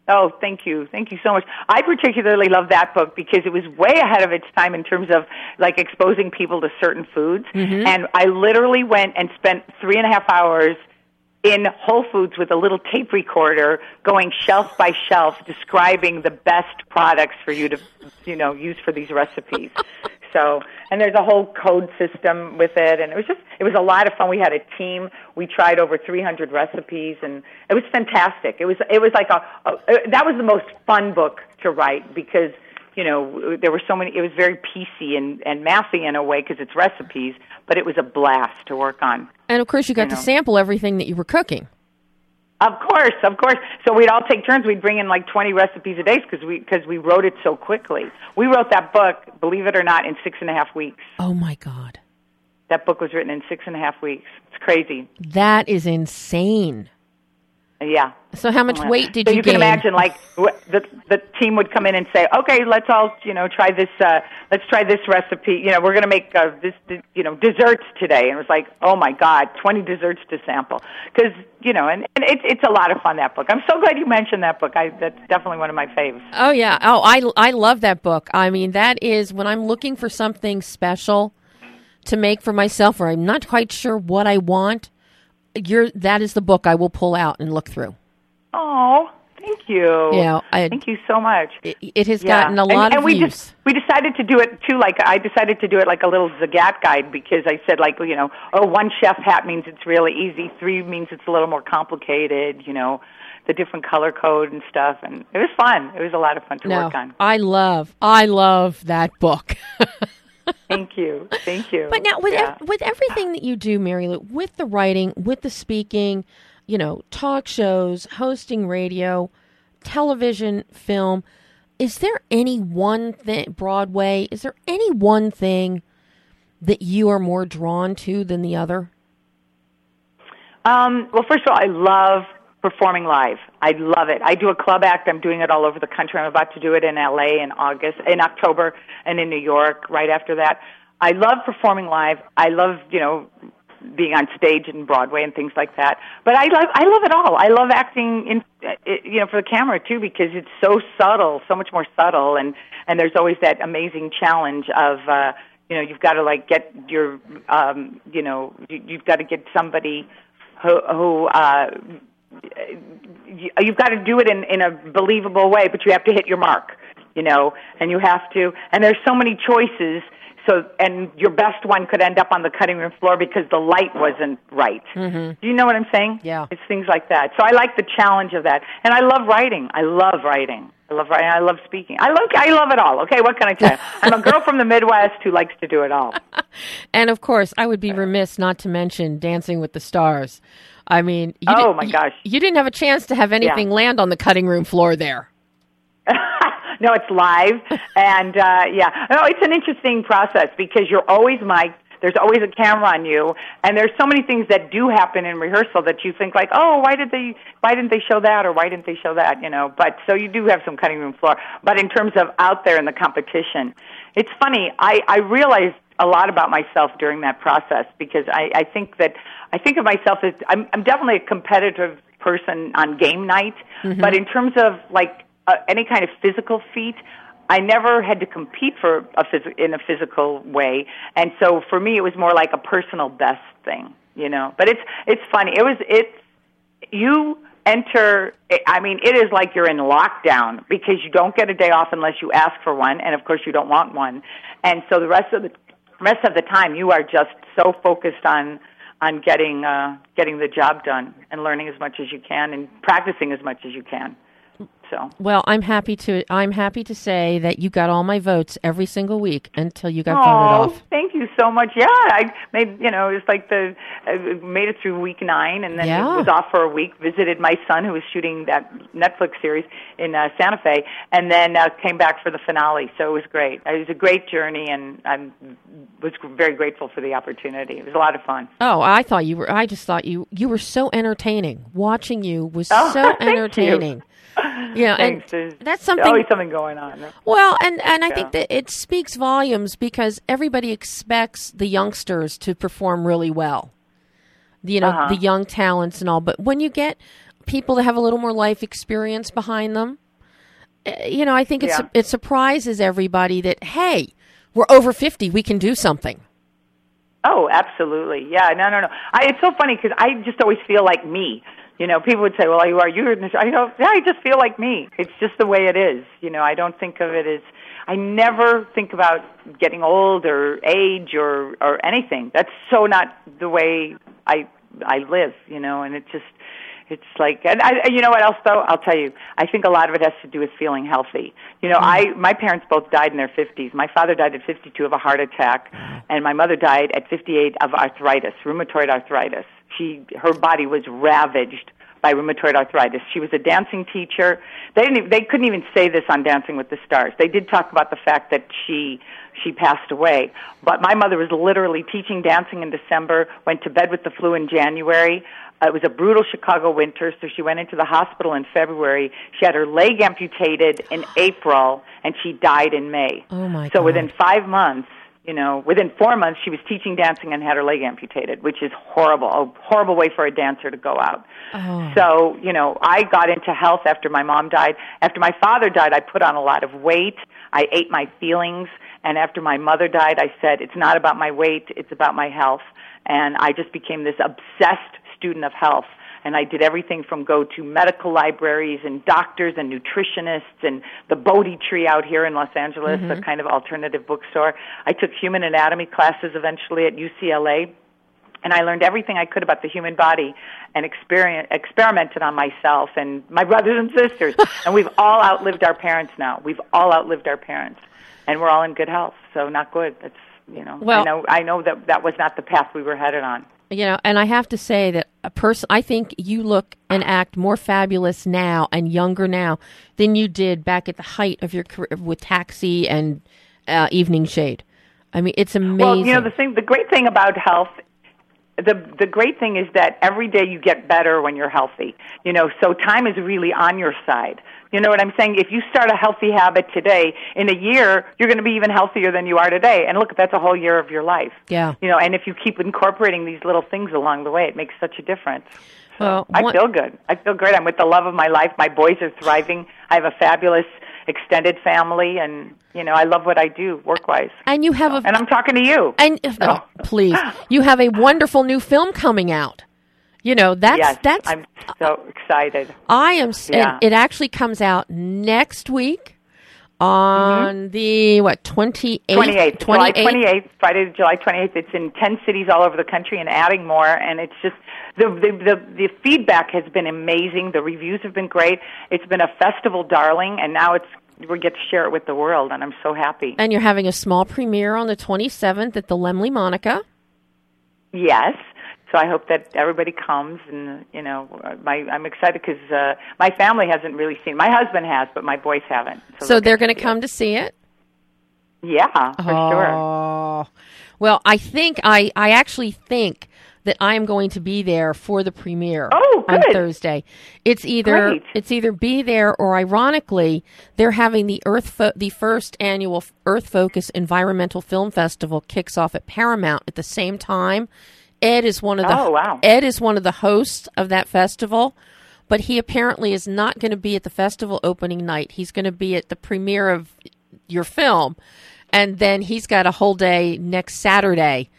Oh, thank you. Thank you so much. I particularly love that book because it was way ahead of its time in terms of like exposing people to certain foods. Mhm. And I literally went and spent three and a half hours in Whole Foods with a little tape recorder going shelf by shelf describing the best products for you to, you know, use for these recipes. [LAUGHS] So, and there's a whole code system with it, and it was just, it was a lot of fun. We had a team. We tried over 300 recipes, and it was fantastic. It was, it was like a, a that was the most fun book to write because, you know, there were so many. It was very PC and and mathy in a way because it's recipes, but it was a blast to work on. And of course, you got You to know. sample everything that you were cooking. Of course, of course. So we'd all take turns. We'd bring in like 20 recipes a day because we because we wrote it so quickly. We wrote that book, believe it or not, in six and a half weeks. Oh my God, That book was written in six and a half weeks. It's crazy. that is insane. Yeah. So, how much Yeah. weight did so you you can gain? imagine, like the the team would come in and say, "Okay, let's all you know try this. Uh, let's try this recipe. You know, we're going to make uh, this you know desserts today." And it was like, "Oh my God, twenty desserts to sample." Because you know, and, and it's it's a lot of fun. That book. I'm so glad you mentioned that book. I that's definitely one of my faves. Oh yeah. Oh, I I love that book. I mean, that is when I'm looking for something special to make for myself, or I'm not quite sure what I want. You're that is the book I will pull out and look through. Oh, thank you. Yeah, I- thank you so much. It, it has Yeah. gotten a lot and, of we views. Just, we decided to do it too. Like I decided to do it like a little Zagat guide because I said like you know, oh, one chef hat means it's really easy. Three means it's a little more complicated. You know, the different color code and stuff. And it was fun. It was a lot of fun to no, work on. I love I love that book. [LAUGHS] Thank you. Thank you. But now with yeah. ev- with everything that you do, Marilu, with the writing, with the speaking, you know, talk shows, hosting radio, television, film, is there any one thing Broadway, is there any one thing that you are more drawn to than the other? Um, well, first of all, I love performing live. I love it. I do a club act. I'm doing it all over the country. I'm about to do it in LA in August, in October, and in New York right after that. I love performing live. I love, you know, being on stage and Broadway and things like that. But I love, I love it all. I love acting in, uh, you know, for the camera too because it's so subtle, so much more subtle, and and there's always that amazing challenge of. uh you know, you've got to like get your, um, you know, you, you've got to get somebody who, who uh, you've got to do it in, in a believable way, but you have to hit your mark, you know, and you have to, and there's so many choices. So, and your best one could end up on the cutting room floor because the light wasn't right. Mm-hmm. Do you know what I'm saying? Yeah. It's things like that. So I like the challenge of that, and I love writing. I love writing. I love writing. I love speaking. I love. I love it all. Okay, what can I tell you? [LAUGHS] I'm a girl from the Midwest who likes to do it all. [LAUGHS] And of course, I would be remiss not to mention Dancing with the Stars. I mean, you Oh, didn't- my you- gosh. you didn't have a chance to have anything Yeah. land on the cutting room floor there. [LAUGHS] no, it's live, and uh, yeah, no, it's an interesting process because you're always mic'd. There's always a camera on you, and there's so many things that do happen in rehearsal that you think like, oh, why did they, why didn't they show that, or why didn't they show that, you know? But so you do have some cutting room floor. But in terms of out there in the competition, it's funny. I I realized a lot about myself during that process because I I think that I think of myself as I'm I'm definitely a competitive person on game night, Mm-hmm. but in terms of like uh, any kind of physical feat, I never had to compete for a phys- in a physical way, and so for me, it was more like a personal best thing, you know. But it's it's funny. It was it's you enter. I mean, it is like you're in lockdown because you don't get a day off unless you ask for one, and of course, you don't want one. And so the rest of the rest of the time, you are just so focused on on getting uh, getting the job done and learning as much as you can and practicing as much as you can. So Well, I'm happy to I'm happy to say that you got all my votes every single week until you got Oh, voted off. thank you so much. Yeah, I made you know it was like the I made it through week nine, and then Yeah. was off for a week. Visited my son who was shooting that Netflix series in uh, Santa Fe, and then uh, came back for the finale. So it was great. It was a great journey, and I was very grateful for the opportunity. It was a lot of fun. Oh, I thought you were I just thought you you were so entertaining. Watching you was Oh, [LAUGHS] so thank you. entertaining. Yeah, and There's that's something always something going on. Well, and and I Yeah. think that it speaks volumes because everybody expects the youngsters to perform really well. You know, Uh-huh. the young talents and all, but when you get people that have a little more life experience behind them, eh, you know, I think it's Yeah. it surprises everybody that hey, we're over 50, we can do something. Oh, absolutely. Yeah, no, no, no. I, it's so funny because I just always feel like me. You know, people would say, "Well, you are you?" in this-" I go, "Yeah, I just feel like me. It's just the way it is." You know, I don't think of it as. I never think about getting old or age or or anything. That's so not the way I I live. You know, and it just it's like and I you know what else though I'll tell you I think a lot of it has to do with feeling healthy you know I my parents both died in their 50s my father died at 52 of a heart attack and my mother died at 58 of arthritis rheumatoid arthritis she her body was ravaged by rheumatoid arthritis she was a dancing teacher they didn't even, they couldn't even say this on dancing with the stars they did talk about the fact that she she passed away but my mother was literally teaching dancing in December went to bed with the flu in January uh, it was a brutal Chicago winter, so she went into the hospital in February. She had her leg amputated in April, and she died in May. Oh my so God. within five months, you know, within four months, she was teaching dancing and had her leg amputated, which is horrible. A horrible way for a dancer to go out. Oh. So, you know, I got into health after my mom died. After my father died, I put on a lot of weight. I ate my feelings. And after my mother died, I said, it's not about my weight, it's about my health. And I just became this obsessed student of health. And I did everything from go to medical libraries and doctors and nutritionists and the Bodhi Tree out here in Los Angeles, Mhm. a kind of alternative bookstore. I took human anatomy classes eventually at UCLA and I learned everything I could about the human body and experimented on myself and my brothers and sisters. [LAUGHS] and we've all outlived our parents now. We've all outlived our parents, and we're all in good health. So not good. That's you know. Well- I know. I know that that was not the path we were headed on. You know, and I have to say that a person, I think you look and act more fabulous now and younger now than you did back at the height of your career with Taxi and uh, Evening Shade. I mean, it's amazing. Well, you know the thing. The great thing about health. The the great thing is that every day you get better when you're healthy. You know, so time is really on your side. You know what I'm saying? If you start a healthy habit today, in a year you're going to be even healthier than you are today. And look, that's a whole year of your life. yeah. You know, and if you keep incorporating these little things along the way, it makes such a difference. Well, I feel good. I feel great. I'm with the love of my life. My boys are thriving. I have a fabulous extended family, and you know, I love what I do work wise. and you have a And I'm talking to you. and oh, [LAUGHS] please, you have a wonderful new film coming out. You know, that's yes, that's I'm so excited. I am. s Yeah. It, it actually comes out next week on mm-hmm. the what twenty eighth, 28th, July 28th, Friday, July 28th. It's in 10 cities all over the country and adding more. And it's just, the, the, the, the feedback has been amazing. The reviews have been great. It's been a festival darling, and now it's, we get to share it with the world, and I'm so happy. And you're having a small premiere on the twenty seventh at the Laemmle Monica. Yes. So I hope that everybody comes, and you know, my I'm excited because uh, my family hasn't really seen. My husband has, but my boys haven't. So they're going to come to see it. Yeah, for sure. Oh. Well, I think I I actually think that I am going to be there for the premiere Oh, on. Thursday. It's either Great. it's either be there or ironically they're having the Earth Fo- the first annual Earth Focus Environmental Film Festival kicks off at Paramount at the same time. Ed is one of the Oh, wow. Ed is one of the hosts of that festival, but he apparently is not going to be at the festival opening night. He's going to be at the premiere of your film, and then he's got a whole day next Saturday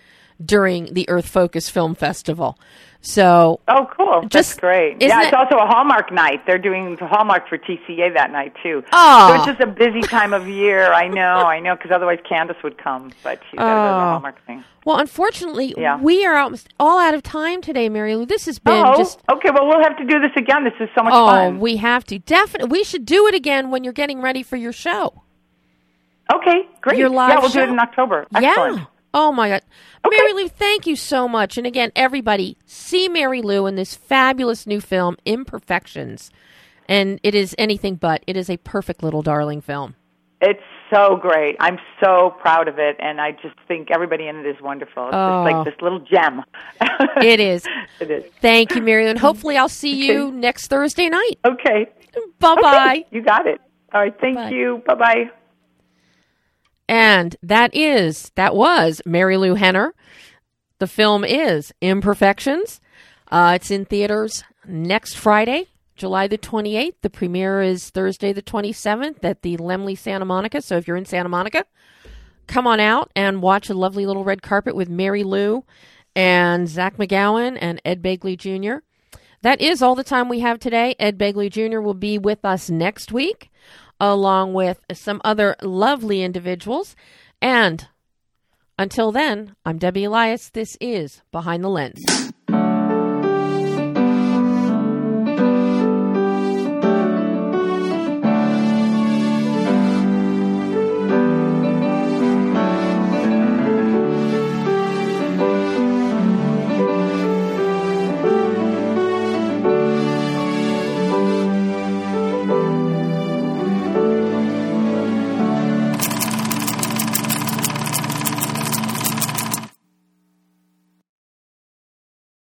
during the Earth Focus Film Festival. So, Oh, cool. Just- That's great. Yeah, it- it's also a Hallmark night. They're doing the Hallmark for TCA that night, too. Oh, So it's oh. just a busy time of year. I know, I know, because otherwise Candace would come, but she's got to go to the Oh. Hallmark thing. well, unfortunately, Yeah. we are almost all out of time today, Marilu. This has been oh, just okay. Well, we'll have to do this again. This is so much oh, fun. we have to definitely. We should do it again when you're getting ready for your show. Okay, great. Your live yeah, we'll do it in October. Excellent. Yeah. Oh my God. Marilu, thank you so much. And again, everybody, see Marilu in this fabulous new film, Imperfections. And it is anything but. It is a perfect little darling film. It's so great. I'm so proud of it, and I just think everybody in it is wonderful. It's Oh. like this little gem. [LAUGHS] It is. [LAUGHS] it is. Thank you, Marilu. And hopefully I'll see you next Thursday night. Okay. Bye bye. Okay, you got it. All right. Thank Bye. you. Bye bye. And that is, that was Marilu Henner. The film is Imperfections. Uh, it's in theaters next Friday, July the 28th. The premiere is Thursday the 27th at the Laemmle Santa Monica. So if you're in Santa Monica, come on out and watch a lovely little red carpet with Marilu and Zach McGowan and Ed Begley Jr. That is all the time we have today. Ed Begley Jr. will be with us next week, along with some other lovely individuals. And until then, I'm Debbie Elias. This is Behind the Lens.